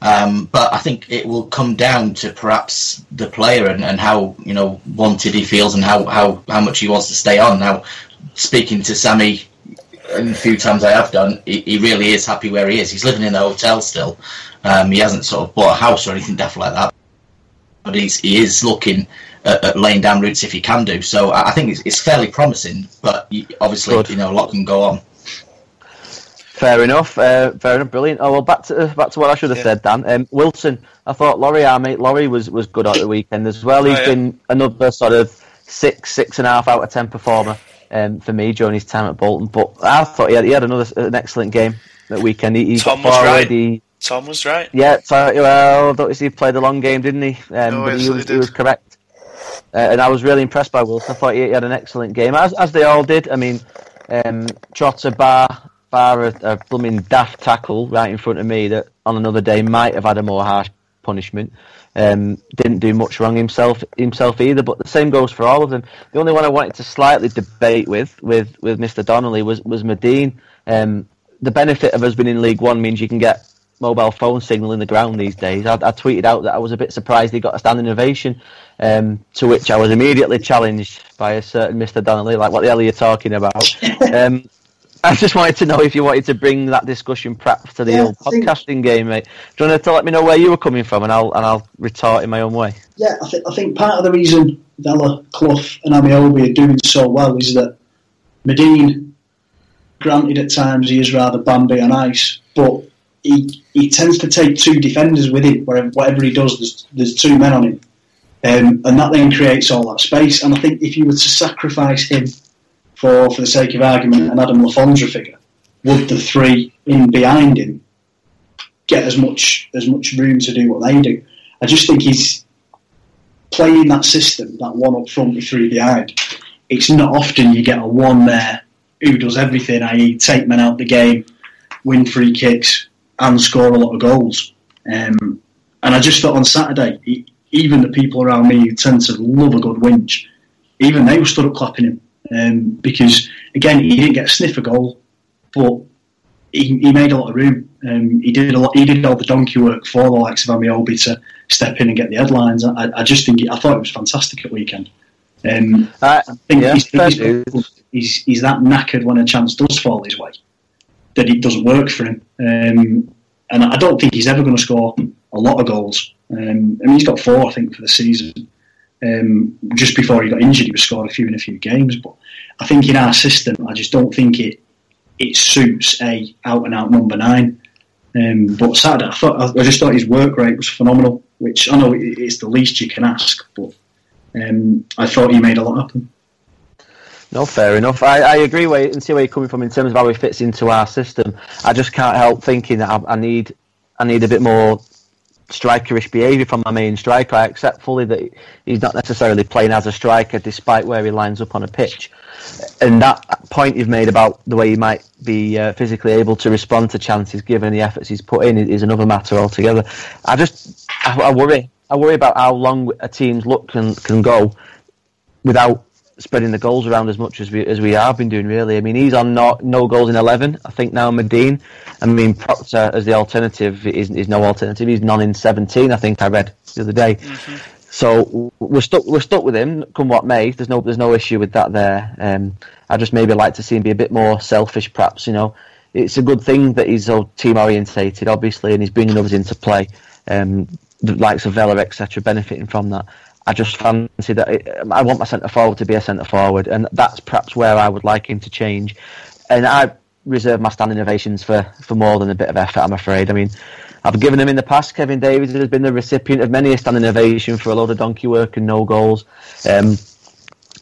Um, but I think it will come down to perhaps the player and, and how you know wanted he feels and how, how, how much he wants to stay on. Now, speaking to Sammy and the few times I have done, he, he, really is happy where he is. He's living in a hotel still. Um, he hasn't sort of bought a house or anything definitely like that. But he's, he is looking at, at, laying down roots if he can do. So I, I think it's, it's, fairly promising, but obviously, Good. you know, a lot can go on. Fair enough. Uh, fair enough. Brilliant. Oh well, back to back to what I should have yeah. said, Dan. Um, Wilson. I thought Laurie, our mate Laurie, was was good at the weekend as well. He's oh, yeah. been another sort of six, six and a half out of ten performer um, for me during his time at Bolton. But I thought he had, he had another an excellent game that weekend. He, he Tom was right. He, Tom was right. Yeah, well, he played the long game, didn't he? Um, no, but he was, he was correct. Uh, and I was really impressed by Wilson. I thought he, had an excellent game, as, as they all did. I mean, um, Trotter bar bar a, a blooming daft tackle right in front of me that on another day might have had a more harsh punishment. Um, didn't do much wrong himself himself either. But the same goes for all of them. The only one I wanted to slightly debate with with, with Mr. Donnelly was was Madine. Um, the benefit of us being in League One means you can get mobile phone signal in the ground these days. I, I tweeted out that I was a bit surprised he got a standing ovation, um, to which I was immediately challenged by a certain Mr. Donnelly, like, what the hell are you talking about? um, I just wanted to know if you wanted to bring that discussion perhaps to the yeah, old podcasting think, game, mate. Do you want to let me know where you were coming from, and I'll and I'll retort in my own way. Yeah, I think I think part of the reason Vela, Clough, and Ameobi are doing so well is that Madine, granted at times he is rather Bambi on ice, but he he tends to take two defenders with him. Wherever whatever he does, there's there's two men on him, um, and that then creates all that space. And I think if you were to sacrifice him for, for the sake of argument, an Adam Le Fondre figure, would the three in behind him get as much as much room to do what they do? I just think he's playing that system, that one up front with three behind. It's not often you get a one there who does everything, i.e., take men out the game, win free kicks, and score a lot of goals. Um, and I just thought on Saturday, even the people around me who tend to love a good winch, even they were stood up clapping him um, because again he didn't get a sniff a goal, but he, he made a lot of room. Um, he did a lot. He did all the donkey work for the likes of Ameobi to step in and get the headlines. I, I just think I thought it was fantastic at weekend. Um, uh, I think yeah, he's, he's, he's, he's, that knackered when a chance does fall his way that it doesn't work for him. Um, and I don't think he's ever going to score a lot of goals. Um, I mean, he's got four, I think, for the season. Um, just before he got injured, he was scoring a few in a few games. But I think in our system, I just don't think it it suits a out and out number nine. Um, but Saturday, I, thought, I just thought his work rate was phenomenal, which I know it's the least you can ask, but um, I thought he made a lot happen. No, fair enough. I, I agree where, and see where you're coming from in terms of how he fits into our system. I just can't help thinking that I, I need I need a bit more strikerish behaviour from my main striker. I accept fully that he's not necessarily playing as a striker, despite where he lines up on a pitch. And that point you've made about the way he might be uh, physically able to respond to chances given the efforts he's put in is another matter altogether. I just I, I worry. I worry about how long a team's look can can go without spreading the goals around as much as we as we have been doing. Really, I mean, he's on no, no goals in eleven. I think now Madine. I mean, Proctor as the alternative is, is no alternative. He's none in seventeen. I think I read the other day. Mm-hmm. So we're stuck. We're stuck with him. Come what may. There's no there's no issue with that there. Um, I just maybe like to see him be a bit more selfish, perhaps. You know, it's a good thing that he's so team orientated, obviously, and he's bringing others into play. Um, the likes of Vela, etc., benefiting from that. I just fancy that it, I want my centre forward to be a centre forward, and that's perhaps where I would like him to change. And I reserve my standing ovations for, for more than a bit of effort, I'm afraid. I mean, I've given him in the past. Kevin Davies has been the recipient of many a standing ovation for a load of donkey work and no goals. Um,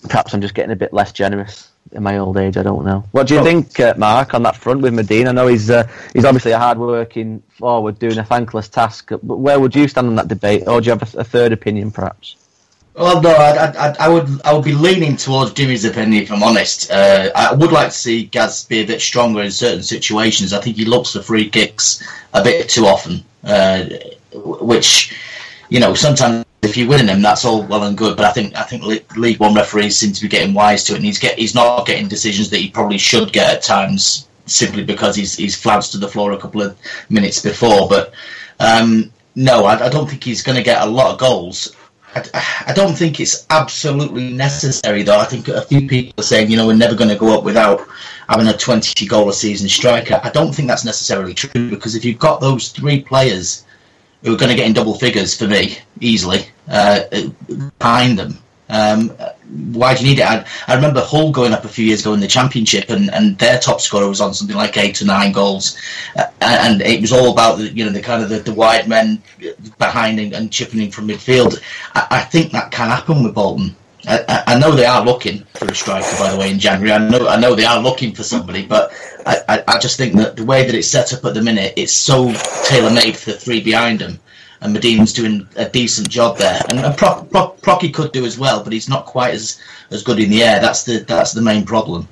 perhaps I'm just getting a bit less generous in my old age. I don't know. What do you think, uh, Mark, on that front with Madine? I know he's uh, he's obviously a hard-working forward doing a thankless task. But where would you stand on that debate, or do you have a, a third opinion, perhaps? Well, no, I, I, I, would I would be leaning towards Jimmy's opinion if I'm honest. Uh, I would like to see Gaz be a bit stronger in certain situations. I think he looks for free kicks a bit too often, uh, which you know sometimes if you win them, that's all well and good. But I think I think League One referees seem to be getting wise to it, and he's get he's not getting decisions that he probably should get at times simply because he's he's flounced to the floor a couple of minutes before. But um, no, I, I don't think he's going to get a lot of goals. I, don't think it's absolutely necessary, though. I think a few people are saying, you know, we're never going to go up without having a 20 goal a season striker. I don't think that's necessarily true because if you've got those three players who are going to get in double figures for me easily uh, behind them, um, why do you need it? I, I, remember Hull going up a few years ago in the Championship, and, and their top scorer was on something like eight or nine goals, uh, and it was all about the you know the kind of the, the wide men behind and, and chipping in from midfield. I, I, think that can happen with Bolton. I, I, know they are looking for a striker, by the way, in January. I know I know they are looking for somebody, but I, I, just think that the way that it's set up at the minute, it's so tailor made for the three behind them and Madine's doing a decent job there. And, and Pro, Pro, Procky could do as well, but he's not quite as, as good in the air. That's the that's the main problem.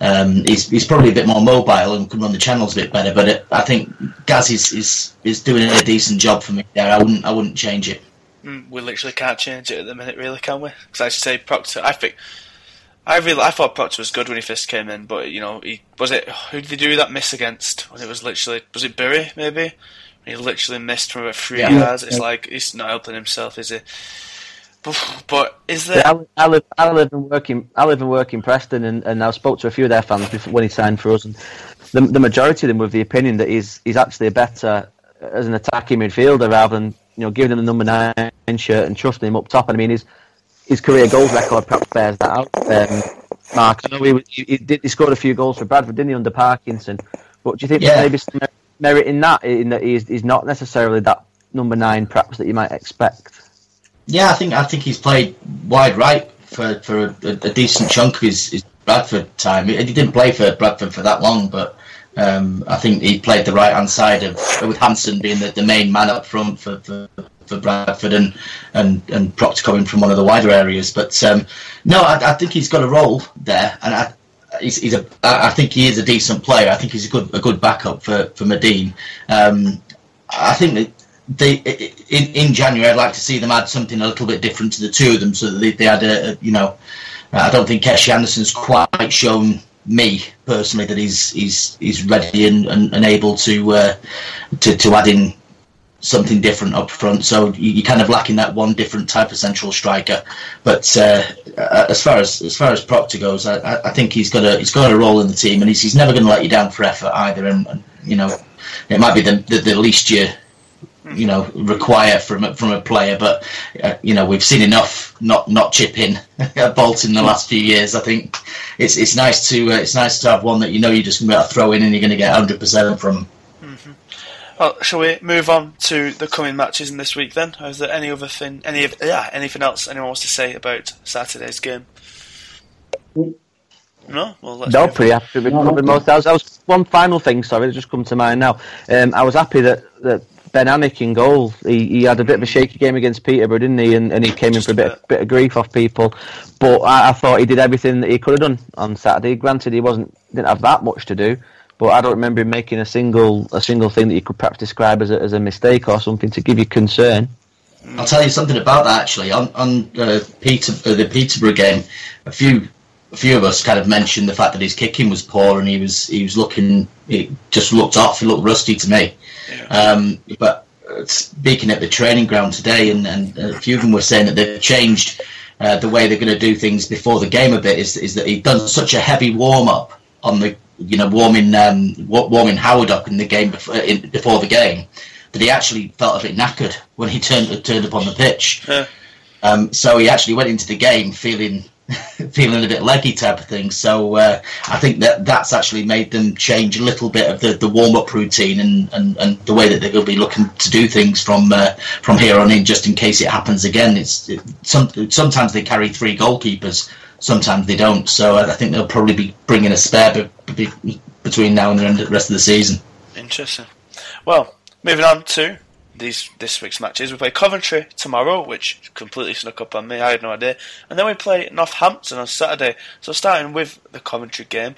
Um, he's, he's probably a bit more mobile and can run the channels a bit better. But it, I think Gaz is, is is doing a decent job for me there. I wouldn't I wouldn't change it. Mm, we literally can't change it at the minute, really, can we? Because I should say Proctor. I think I really I thought Proctor was good when he first came in, but you know he was it. Who did they do that miss against? When it was literally was it Bury maybe? He literally missed from about three yeah. yards. It's yeah. like he's not helping himself, is he? But is there? I, I, live, I live and work in, I live and work in Preston, and, and I spoke to a few of their fans before, when he signed for us, and the, the majority of them with the opinion that he's he's actually a better as an attacking midfielder rather than you know giving him the number nine shirt and trusting him up top. And I mean his his career goals record perhaps bears that out. Um, Mark, I know he, he, he, did, he scored a few goals for Bradford, didn't he, under Parkinson? But do you think yeah. maybe some merit in that, in that he's, he's not necessarily that number nine, perhaps that you might expect. Yeah, I think I think he's played wide right for for a, a decent chunk of his, his, Bradford time. He, he, didn't play for Bradford for that long, but um, I think he played the right hand side of with Hanson being the, the main man up front for, for, for Bradford and and and Proctor coming from one of the wider areas. But um, no, I, I, think he's got a role there, and I, he's, he's a. I think he is a decent player. I think he's a good a good backup for for Madine. Um, I think that they in in January I'd like to see them add something a little bit different to the two of them, so that they, they had a, a you know. I don't think Keshi Anderson's quite shown me personally that he's he's he's ready and, and, and able to uh, to to add in something different up front. So you, are kind of lacking that one different type of central striker. But uh, as far as as far as Proctor goes, I, I, think he's got a he's got a role in the team, and he's, he's never going to let you down for effort either. And, and you know, it might be the the, the least you you know require from a, from a player, but uh, you know we've seen enough not not chip in at Bolton in the last few years. I think it's it's nice to uh, it's nice to have one that you know you're just going to to throw in and you're going to get 100 percent from. Well, shall we move on to the coming matches in this week then? Or is there any other thing, any of, yeah, anything else anyone wants to say about Saturday's game? No, well, let's no, pretty happy with no, most. I was, I was one final thing. Sorry, that just come to mind now. Um, I was happy that, that Ben Alnwick in goal. He, he had a bit of a shaky game against Peterborough, didn't he? And, and he came just in for a bit, bit, bit of grief off people. But I, I, thought he did everything that he could have done on Saturday. Granted, he wasn't didn't have that much to do, but I don't remember him making a single a single thing that you could perhaps describe as a, as a mistake or something to give you concern. I'll tell you something about that actually. On on uh, Peter uh, the Peterborough game, a few a few of us kind of mentioned the fact that his kicking was poor and he was he was looking it just looked off. He looked rusty to me. Yeah. Um, but uh, speaking at the training ground today, and, and a few of them were saying that they've changed uh, the way they're going to do things before the game a bit. Is is that he'd done such a heavy warm up on the you know, warming um, warming Howard up in the game before, in, before the game, that he actually felt a bit knackered when he turned turned up on the pitch. Yeah. Um, so he actually went into the game feeling feeling a bit leggy type of thing. So uh, I think that that's actually made them change a little bit of the, the warm up routine and, and, and the way that they're going to be looking to do things from uh, from here on in, just in case it happens again. It's it, some, sometimes they carry three goalkeepers sometimes they don't. So I think they'll probably be bringing a spare be, be, between now and the rest of the season. Interesting. Well, moving on to these this week's matches. We play Coventry tomorrow, which completely snuck up on me. I had no idea. And then we play Northampton on Saturday. So starting with the Coventry game,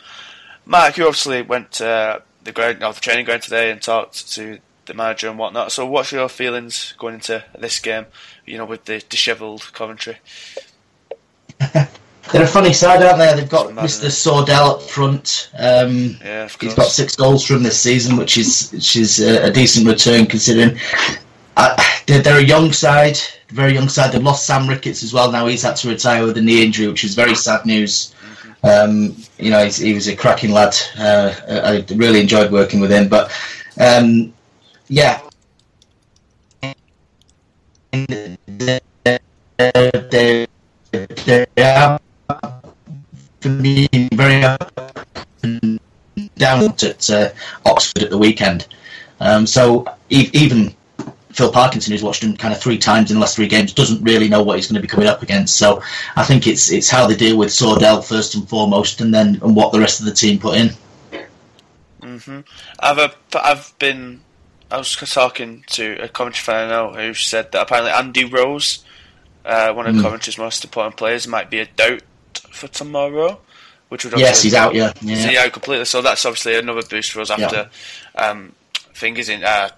Mark, you obviously went to the ground, the training ground today and talked to the manager and whatnot. So what's your feelings going into this game? You know, with the dishevelled Coventry. They're a funny side, aren't they? They've got Mr. Sordell up front. Um, yeah, he's got six goals from this season, which is which is a, a decent return considering. Uh, they're, they're, a young side, very young side. They've lost Sam Ricketts as well. Now he's had to retire with a knee injury, which is very sad news. Mm-hmm. Um, you know, he was a cracking lad. Uh, I really enjoyed working with him. But um, yeah, they, they, they are for me very up and down at uh, Oxford at the weekend. Um, so e- even Phil Parkinson, who's watched him kind of three times in the last three games, doesn't really know what he's going to be coming up against. So I think it's it's how they deal with Sordell first and foremost, and then and what the rest of the team put in. Mm-hmm. I've a, I've been I was talking to a Coventry fan I know who said that apparently Andy Rose, uh, one of mm. Coventry's most important players, might be a doubt for tomorrow. Which would yes, he's out. Yeah, yeah, he's out completely. So that's obviously another boost for us after yeah. um, fingers in uh,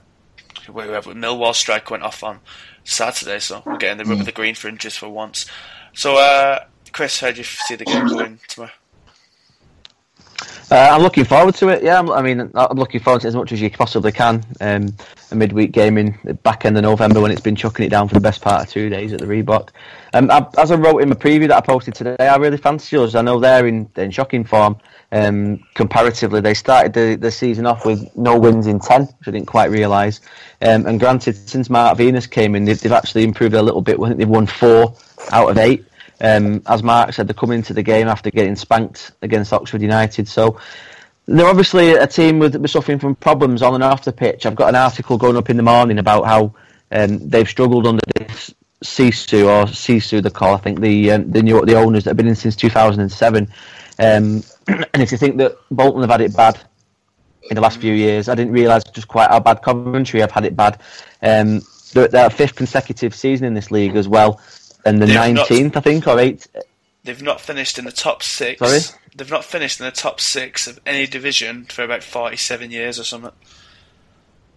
whoever Millwall strike went off on Saturday. So we're getting the rub mm. of the green fringes for once. So, uh, Chris, how do you see the game going tomorrow? Uh, I'm looking forward to it. Yeah, I'm, i mean, I'm looking forward to it as much as you possibly can. Um, a midweek game in the back end of November when it's been chucking it down for the best part of two days at the Reebok. Um, I, as I wrote in my preview that I posted today, I really fancy us. I know they're in, in shocking form. Um, comparatively, they started the, the season off with no wins in ten, which I didn't quite realise. Um, and granted, since Mark Venus came in, they've, they've actually improved a little bit. I think they've won four out of eight. Um, as Mark said, they're coming into the game after getting spanked against Oxford United. So they're obviously a team with, with suffering from problems on and off the pitch. I've got an article going up in the morning about how um, they've struggled under this Sisu or Sisu, the call. I think the um, the new the owners that have been in since 2007. Um, and if you think that Bolton have had it bad in the last few years, I didn't realise just quite how bad Coventry have had it bad. Um, they're, they're fifth consecutive season in this league as well and the nineteenth, I think, or eighth. They've not finished in the top six. Sorry, they've not finished in the top six of any division for about forty-seven years or something.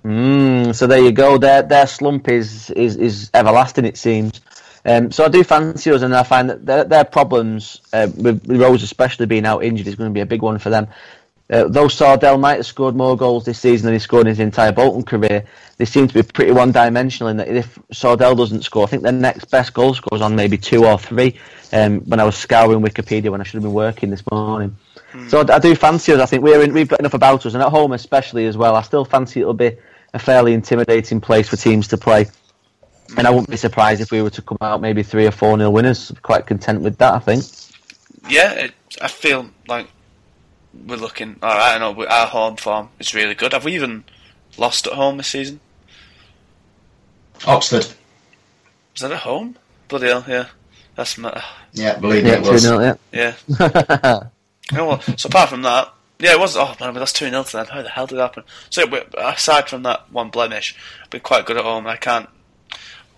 Mm, so there you go. Their their slump is is, is everlasting. It seems. Um, so I do fancy us, and I find that their, their problems, uh, with Rose especially being out injured, is going to be a big one for them. Uh, though Sordell might have scored more goals this season than he scored in his entire Bolton career, they seem to be pretty one dimensional in that if Sordell doesn't score, I think their next best goal scores on maybe two or three. Um, when I was scouring Wikipedia when I should have been working this morning. Mm. So I, I, do fancy us. I think we're in, we've got enough about us, and at home especially as well. I still fancy it'll be a fairly intimidating place for teams to play. And I wouldn't be surprised if we were to come out maybe three or four nil winners. Quite content with that, I think. Yeah, it, I feel like we're looking all right. I know our home form is really good. Have we even lost at home this season? Oxford. Is that at home? Bloody hell, yeah. That's my. Yeah, believe yeah, it was. 2 yeah. Yeah. oh, well, so apart from that, yeah, it was. Oh man, but that's two 0 to them. How the hell did it happen? So aside from that one blemish, been quite good at home. I can't.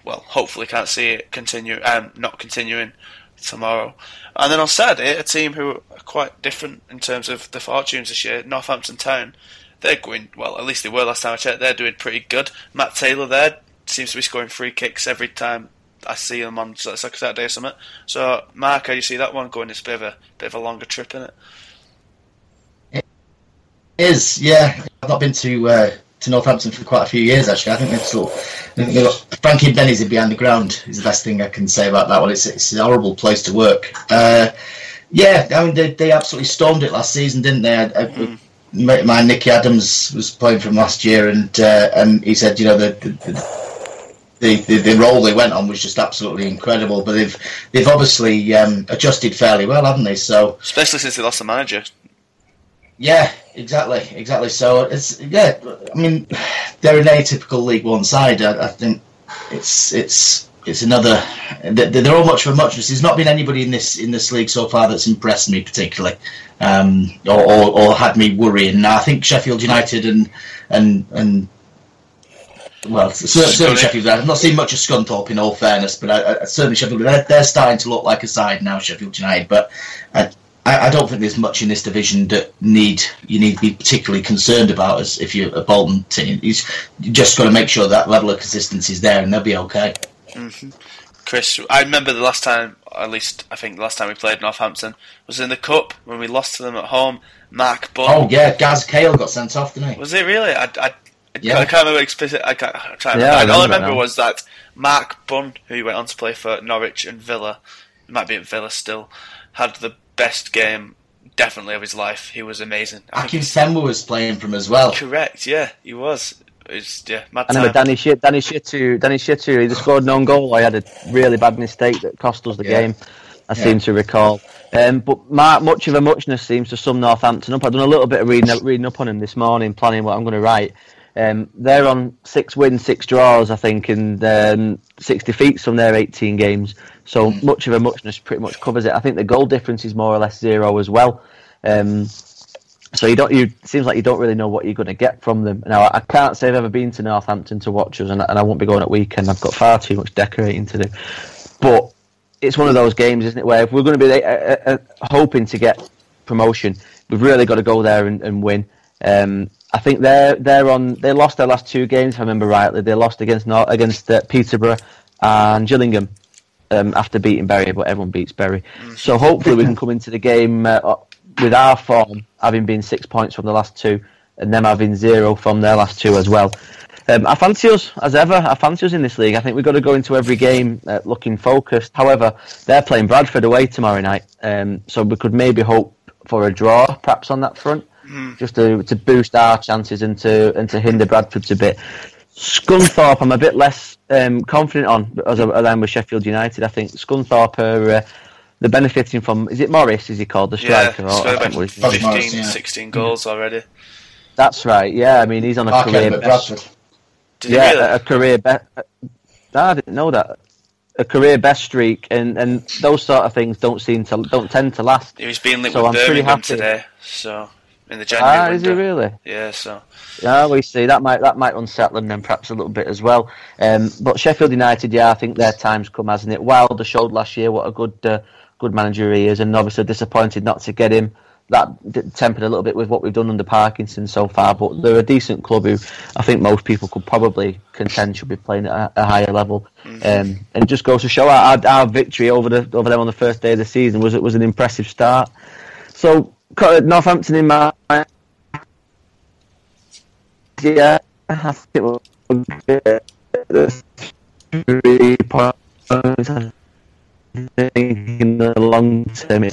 Well, hopefully, can't see it continue. Um, not continuing tomorrow. And then on Saturday, a team who are quite different in terms of the fortunes this year, Northampton Town. They're going well. At least they were last time I checked. They're doing pretty good. Matt Taylor there seems to be scoring free kicks every time I see him on Saturday or something. So, Mark, how you see that one going? It's a bit of a bit of a longer trip, isn't it? It is, yeah. I've not been to uh, to Northampton for quite a few years actually. I think they've sort they've got Frankie Benny's in behind the ground is the best thing I can say about that one. It's it's a horrible place to work. Uh, yeah, I mean they, they absolutely stormed it last season, didn't they? I, I, mm. Nicky Adams was playing from last year, and uh, and he said you know the, the the, the, role they went on was just absolutely incredible. But they've they've obviously um, adjusted fairly well, haven't they? So especially since they lost the manager. Yeah, exactly, exactly. So it's yeah. I mean, they're an atypical League One side. I, I think it's it's it's another. They're all much for muchness. There's not been anybody in this in this league so far that's impressed me particularly, um, or, or, or had me worrying. Now I think Sheffield United and and and well, certainly Sheffield United. I've not seen much of Scunthorpe in all fairness, but I, I, certainly Sheffield they're, they're, starting to look like a side now, Sheffield United. But I, I, don't think there's much in this division that need you need to be particularly concerned about as if you're a Bolton team. You just got to make sure that level of consistency is there, and they'll be okay. Mm-hmm. Chris, I remember the last time, at least I think the last time we played Northampton was in the cup when we lost to them at home. Mark Bunn. Oh yeah, Gaz Cahill got sent off, didn't he? Was it really? I, I, yeah. I can't remember explicit. I can't, I can't yeah, remember. I All I remember was that Mark Bunn, who went on to play for Norwich and Villa, might be at Villa still, had the best game definitely of his life. He was amazing. I Akinfenwa was playing from as well. Correct, yeah, he was. It's yeah, mad I remember time. Danny Shit, Danny Shittu, Danny Shittu. He scored an own goal. I had a really bad mistake that cost us the Yeah. game. I Yeah. seem to recall. Um, but Mark, much of a muchness seems to sum Northampton up. I've done a little bit of reading reading up on him this morning, planning what I'm going to write. Um, they're on six wins, six draws, I think, and um, six defeats from their 18 games. So much of a muchness pretty much covers it. I think the goal difference is more or less zero as well. Um, so you don't. You it seems like you don't really know what you're going to get from them. Now I, I can't say I've ever been to Northampton to watch us, and, and I won't be going at weekend. I've got far too much decorating to do. But it's one of those games, isn't it? Where if we're going to be uh, uh, uh, hoping to get promotion, we've really got to go there and, and win. Um, I think they're they're on. They lost their last two games, if I remember rightly. They lost against Nor- against uh, Peterborough and Gillingham um, after beating Bury, but everyone beats Bury. So hopefully we can come into the game uh, with our form, having been six points from the last two, and them having zero from their last two as well. Um, I fancy us as ever. I fancy us in this league. I think we've got to go into every game uh, looking focused. However, they're playing Bradford away tomorrow night, um, so we could maybe hope for a draw, perhaps on that front, just to to boost our chances and to and to hinder Bradford's a bit. Scunthorpe, I'm a bit less um, confident on as I as am with Sheffield United. I think Scunthorpe are uh, they're benefiting from. Is it Morris? Is he called the striker? he's Or- I about remember what 15. Morris, yeah. 16 goals already. That's right. Yeah, I mean he's on a Park career best. Did yeah, really? a, a career best. I didn't know that. A career best streak, and, and those sort of things don't seem to don't tend to last. he was being linked so with I'm pretty Birmingham happy. today, so in the January Ah, is he really? Yeah, so Yeah, we see that might that might unsettle them then perhaps a little bit as well. Um, but Sheffield United, yeah, I think their time's come, hasn't it? Wilder showed last year what a good uh, good manager he is, and obviously disappointed not to get him. That tempered a little bit with what we've done under Parkinson so far, but they're a decent club who I think most people could probably contend should be playing at a, a higher level. Um, and it just goes to show our, our, our victory over the over them on the first day of the season was it was an impressive start. So Northampton in my yeah, I think we'll get the three points. I think in the long term,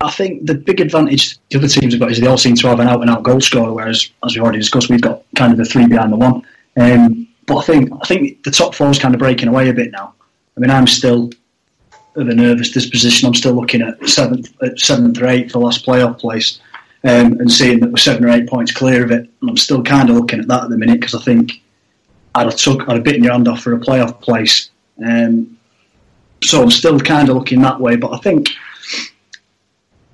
I think the big advantage the other teams have got is they all seem to have an out and out goal scorer, whereas, as we've already discussed, we've got kind of the three behind the one. Um, but I think I think the top four is kind of breaking away a bit now. I mean, I'm still of a nervous disposition. I'm still looking at seventh, at seventh or eighth for last playoff place, um, and seeing that we're seven or eight points clear of it. And I'm still kind of looking at that at the minute because I think I'd have took I'd have bitten your hand off for a playoff place. Um, so I'm still kind of looking that way. But I think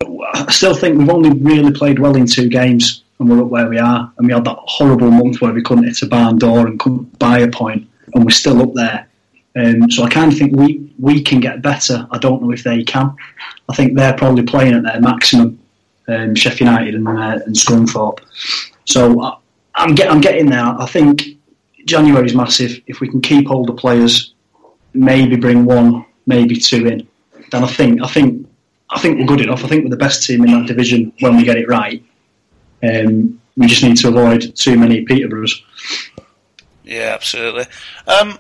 I still think we've only really played well in two games, and we're up where we are. And we had that horrible month where we couldn't hit a barn door and couldn't buy a point, and we're still up there. Um, so I kind of think we we can get better. I don't know if they can. I think they're probably playing at their maximum. Um, Sheffield United and, uh, and Scunthorpe. So I, I'm get, I'm getting there. I think January is massive. If we can keep hold of players, maybe bring one, maybe two in, then I think I think I think we're good enough. I think we're the best team in that division when we get it right. Um, we just need to avoid too many Peterboroughs. yeah, absolutely. Um,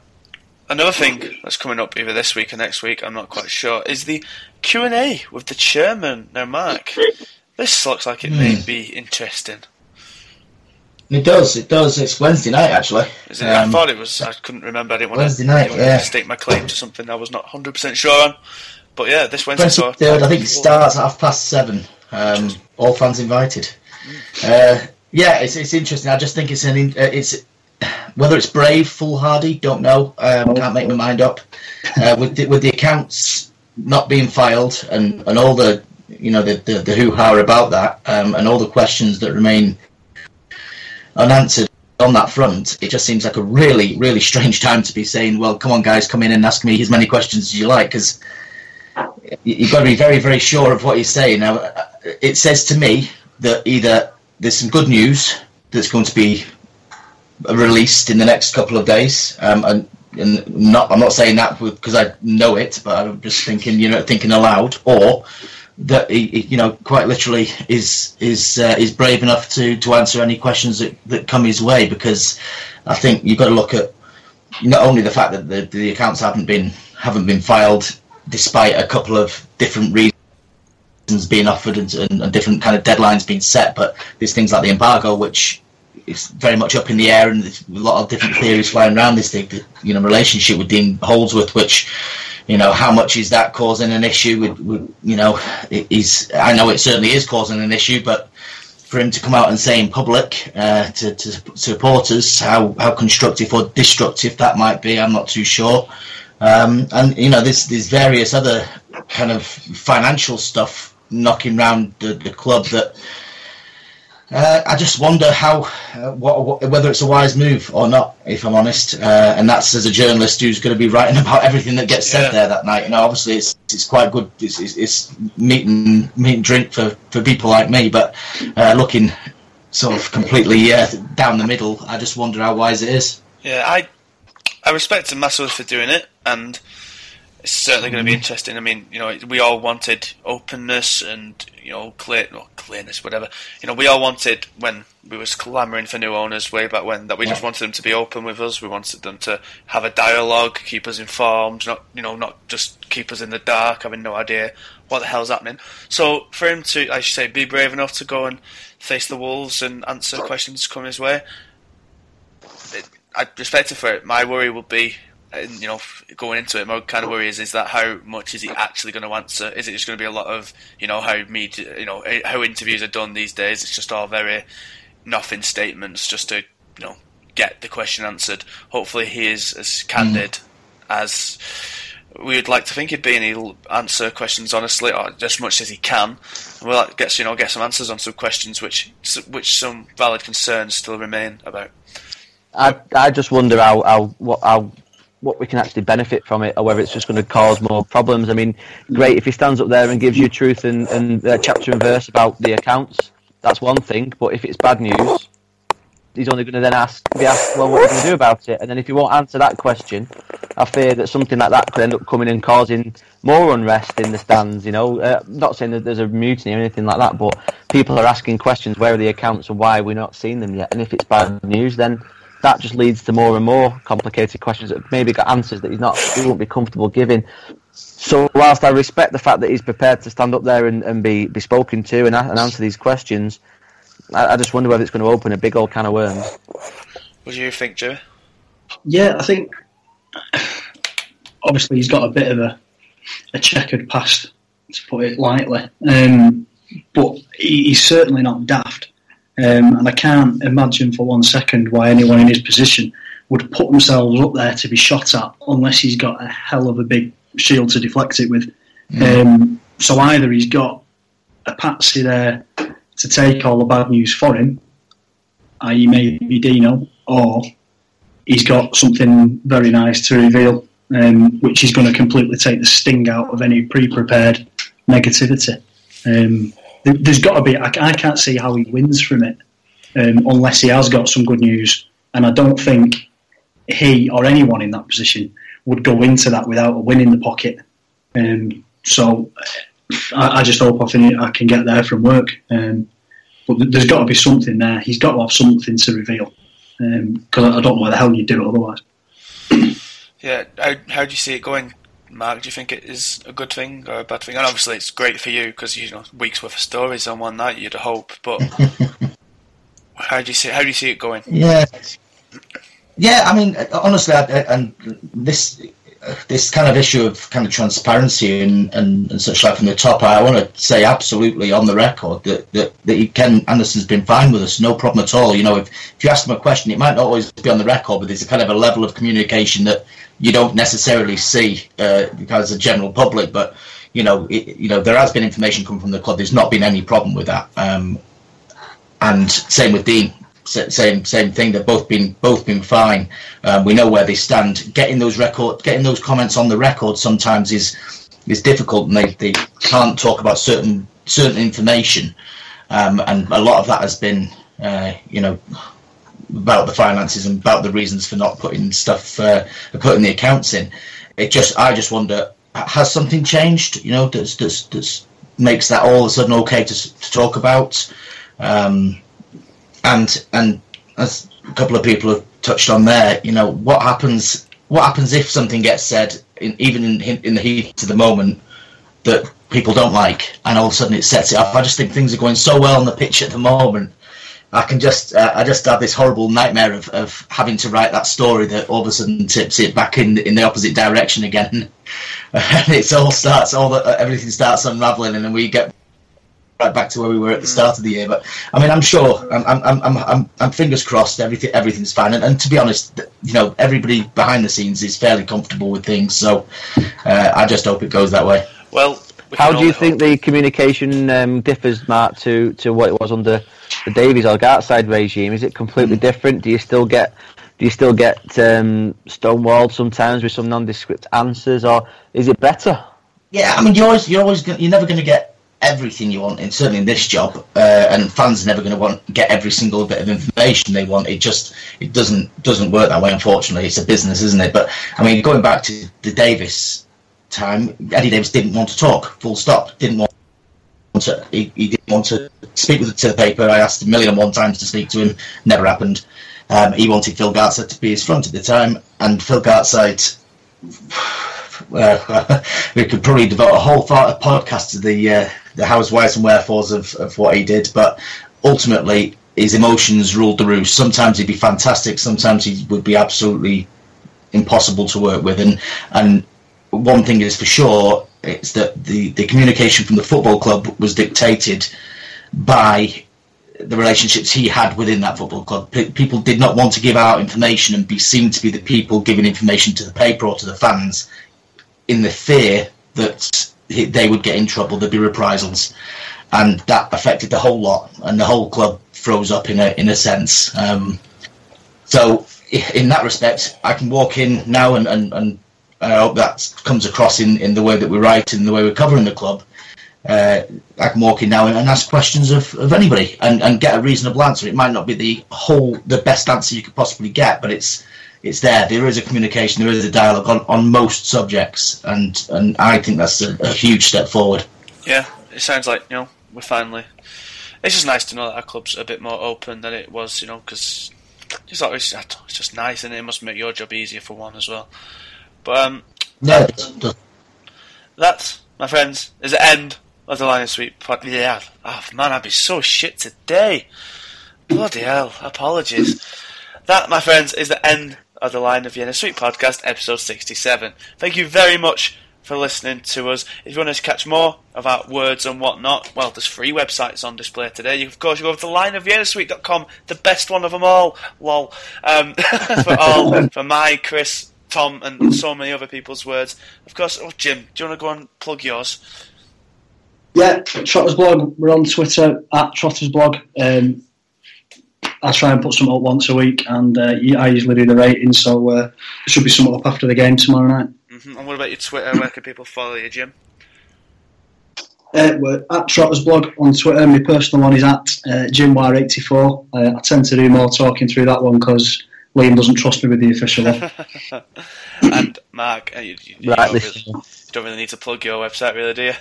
another thing that's coming up either this week or next week, I'm not quite sure, is the Q and A with the chairman. Now, Mark, this looks like it may be interesting. It does. It does. It's Wednesday night actually. Is it? I Um, thought it was. I couldn't remember. I didn't want Wednesday to, night, yeah. to stake my claim to something I was not 100 percent sure on. But yeah, this Wednesday. so- 23rd, I think it starts at half past seven. Um, all fans invited. Uh, yeah, it's, it's interesting. I just think it's an in- uh, it's whether it's brave, foolhardy, don't know. Um, can't make my mind up. Uh, with the, with the accounts not being filed and, and all the you know the the, the hoo ha about that um, and all the questions that remain unanswered on that front, it just seems like a really really strange time to be saying, well, come on guys, come in and ask me as many questions as you like because you- you've got to be very, very sure of what you're saying. Now, uh, it says to me that either there's some good news that's going to be released in the next couple of days, um, and, and not, I'm not saying that because I know it, but I'm just thinking, you know, thinking aloud, or that he, you know, quite literally is is uh, is brave enough to, to answer any questions that, that come his way. Because I think you've got to look at not only the fact that the, the accounts haven't been haven't been filed despite a couple of different reasons being offered and, and, and, different kind of deadlines being set. But there's things like the embargo, which is very much up in the air, and there's a lot of different theories flying around this thing. You know, relationship with Dean Holdsworth, which you know, how much is that causing an issue? With, with you know, is I know it certainly is causing an issue, but for him to come out and say in public uh, to, to supporters how, how constructive or destructive that might be, I'm not too sure. Um, and you know, there's there's various other kind of financial stuff knocking around the, the club that uh, I just wonder how, uh, what, what, whether it's a wise move or not, if I'm honest. Uh, and that's as a journalist who's going to be writing about everything that gets said yeah. there that night. You know, obviously it's it's quite good. It's, it's, it's meat and meat and drink for, for people like me, but uh, looking sort of completely uh, down the middle, I just wonder how wise it is. Yeah, I I respect him massively for doing it, and it's certainly going to be mm-hmm. interesting. I mean, you know, we all wanted openness and you know clear, no, clearness, whatever. You know, we all wanted when we was clamouring for new owners way back when that we yeah. just wanted them to be open with us. We wanted them to have a dialogue, keep us informed, not you know, not just keep us in the dark, having no idea what the hell's happening. So for him to, I should say, be brave enough to go and face the wolves and answer questions coming his way, it, I respect him for it. My worry would be you know, going into it, my kind of worry is is that how much is he actually going to answer? Is it just going to be a lot of you know how media, you know, how interviews are done these days? It's just all very nothing statements just to you know get the question answered. Hopefully, he is as candid mm. as we would like to think he'd be, and he'll answer questions honestly, or as much as he can. And we'll get you know get some answers on some questions which which some valid concerns still remain about. I I just wonder how how what how what we can actually benefit from it, or whether it's just going to cause more problems. I mean, great if he stands up there and gives you truth and, and uh, chapter and verse about the accounts. That's one thing. But if it's bad news, he's only going to then ask, be asked, well, what are you going to do about it? And then if he won't answer that question, I fear that something like that could end up coming and causing more unrest in the stands. You know, uh, not saying that there's a mutiny or anything like that, but people are asking questions: where are the accounts and why are we not seeing them yet? And if it's bad news, then that just leads to more and more complicated questions that maybe got answers that he's not he won't be comfortable giving. So whilst I respect the fact that he's prepared to stand up there and, and be, be spoken to and, and answer these questions, I, I, just wonder whether it's going to open a big old can of worms. What do you think, Joe? Yeah, I think obviously he's got a bit of a, a checkered past, to put it lightly, um, but he, he's certainly not daft. Um, and I can't imagine for one second why anyone in his position would put themselves up there to be shot at unless he's got a hell of a big shield to deflect it with. Mm. Um, so either he's got a patsy there to take all the bad news for him, i.e., maybe Dino, or he's got something very nice to reveal, um, which is going to completely take the sting out of any pre prepared negativity. Um, there's got to be. I, I, can't see how he wins from it um, unless he has got some good news. And I don't think he or anyone in that position would go into that without a win in the pocket. Um, so I, I, just hope I, I can get there from work. Um, but there's got to be something there. He's got to have something to reveal because um, I don't know where the hell you do it otherwise. yeah, how, how do you see it going? Mark, do you think it is a good thing or a bad thing? And obviously, it's great for you because you know weeks worth of stories on one night. You'd hope, but how do you see how do you see it going? Yeah, yeah. I mean, honestly, I, and this this kind of issue of kind of transparency and, and, and such like from the top, I want to say absolutely on the record that, that, that Ken Anderson's been fine with us, no problem at all. You know, if, if you ask him a question, it might not always be on the record, but there's a kind of a level of communication that you don't necessarily see uh, because the general public. But you know, it, you know, there has been information come from the club. There's not been any problem with that. Um, and same with Dean. Same same thing. They've both been both been fine. Um, we know where they stand. Getting those record, getting those comments on the record sometimes is is difficult, and they, they can't talk about certain certain information. Um, and a lot of that has been, uh, you know, about the finances and about the reasons for not putting stuff, uh, putting the accounts in. It just, I just wonder, has something changed? You know, that's that's, that's makes that all of a sudden okay to, to talk about. Um, and and as a couple of people have touched on there, you know, what happens? What happens if something gets said, in, even in in the heat of the moment, that people don't like, and all of a sudden it sets it off. I just think things are going so well on the pitch at the moment. I can just, uh, I just have this horrible nightmare of, of having to write that story that all of a sudden tips it back in in the opposite direction again, and it's all starts, all the, everything starts unraveling, and then we get right back to where we were at the start of the year. But I mean, I'm sure, I'm, I'm, I'm, I'm, I'm fingers crossed, everything, everything's fine. And, and, to be honest, you know, everybody behind the scenes is fairly comfortable with things. So uh, I just hope it goes that way. Well, how do you think the communication um, differs, Mark, to, to what it was under the Davies or Gartside regime? Is it completely mm. different? Do you still get do you still get um, stonewalled sometimes with some nondescript answers, or is it better? Yeah, I mean, you're always you're always you're never going to get everything you want, and certainly in this job, uh, and fans are never going to want get every single bit of information they want. It just it doesn't doesn't work that way. Unfortunately, it's a business, isn't it? But I mean, going back to the Davies time, Eddie Davies didn't want to talk. Full stop. Didn't want to. He, he didn't want to speak with the, paper. I asked a million and one times to speak to him. Never happened. Um, he wanted Phil Gartside to be his front at the time, and Phil Gartside. Uh, we could probably devote a whole podcast to the uh, the hows, whys, and wherefores of, of what he did, but ultimately his emotions ruled the roost. Sometimes he'd be fantastic, sometimes he would be absolutely impossible to work with, and and one thing is for sure, it's that the, the communication from the football club was dictated by the relationships he had within that football club. P- people did not want to give out information and be seen to be the people giving information to the paper or to the fans in the fear that they would get in trouble, there'd be reprisals. And that affected the whole lot, and the whole club froze up in a in a sense. Um, so, in that respect, I can walk in now and, and, and I hope that comes across in, in the way that we write and the way we're covering the club. Uh, I can walk in now and, and ask questions of, of anybody and, and get a reasonable answer. It might not be the whole the best answer you could possibly get, but it's it's there. There is a communication, there is a dialogue on, on most subjects, and, and I think that's a, a huge step forward. Yeah, it sounds like you know we're finally. It's just nice to know that our club's a bit more open than it was, you know, because it's always it's just nice, and it must make your job easier for one as well. But um, no, that, my friends, is the end of the Lion of Suite pod. Yeah, oh man, I'd be so shit today. Bloody hell! Apologies. That, my friends, is the end of the Lion of Vienna Suite podcast, episode 67. Thank you very much for listening to us. If you want to catch more of our words and whatnot, well, there's free websites on display today. You, of course, you go over to lionofviennasuite.com, the best one of them all, lol. Um, for all, for my, Chris, Tom, and so many other people's words. Of course, oh, Jim, do you want to go and plug yours? Yeah, Trotters Blog. We're on Twitter at Trotters Blog. Um, I try and put something up once a week, and uh, I usually do the ratings, so uh, there should be something up after the game tomorrow night. Mm-hmm. And what about your Twitter? Where can people follow you, Jim? Uh, we're at Trotters Blog on Twitter. My personal one is at uh, JimWire84. Uh, I tend to do more talking through that one because Liam doesn't trust me with the official one. and Mark, uh, you, you, you, right, don't really, you, don't really, need to plug your website, really, do you?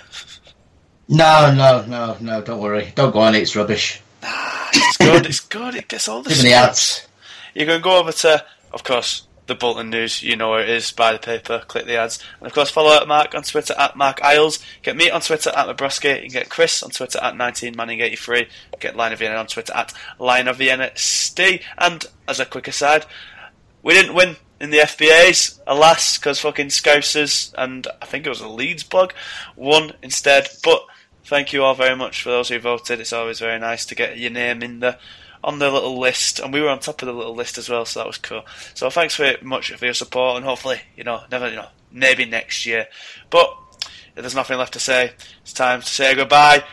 No, no, no, no. Don't worry. Don't go on it. It's rubbish. Nah, it's good. It's good. It gets all the Give ads. You can go over to, of course, the Bolton News. You know where it is. Buy the paper. Click the ads. And of course, follow up Mark on Twitter at Mark Iles. Get me on Twitter at Mabruski. You can get Chris on Twitter at 19 Manning 83. Get Lion of Vienna on Twitter at Lion of Vienna St. And as a quick aside, we didn't win in the FBAs, alas, because fucking Scousers and I think it was a Leeds blog won instead. But thank you all very much for those who voted. It's always very nice to get your name in the on the little list, and we were on top of the little list as well, so that was cool. So thanks very much for your support, and hopefully, you know, never, you know, maybe next year. But if there's nothing left to say, it's time to say goodbye.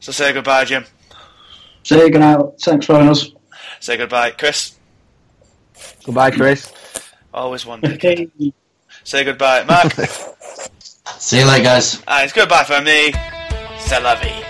So say goodbye, Jim. Say goodnight. Thanks for having us. Say goodbye, Chris. Goodbye, Chris. Always one. Okay. Say goodbye, Mark. See you later, guys. And it's goodbye for me. C'est la vie.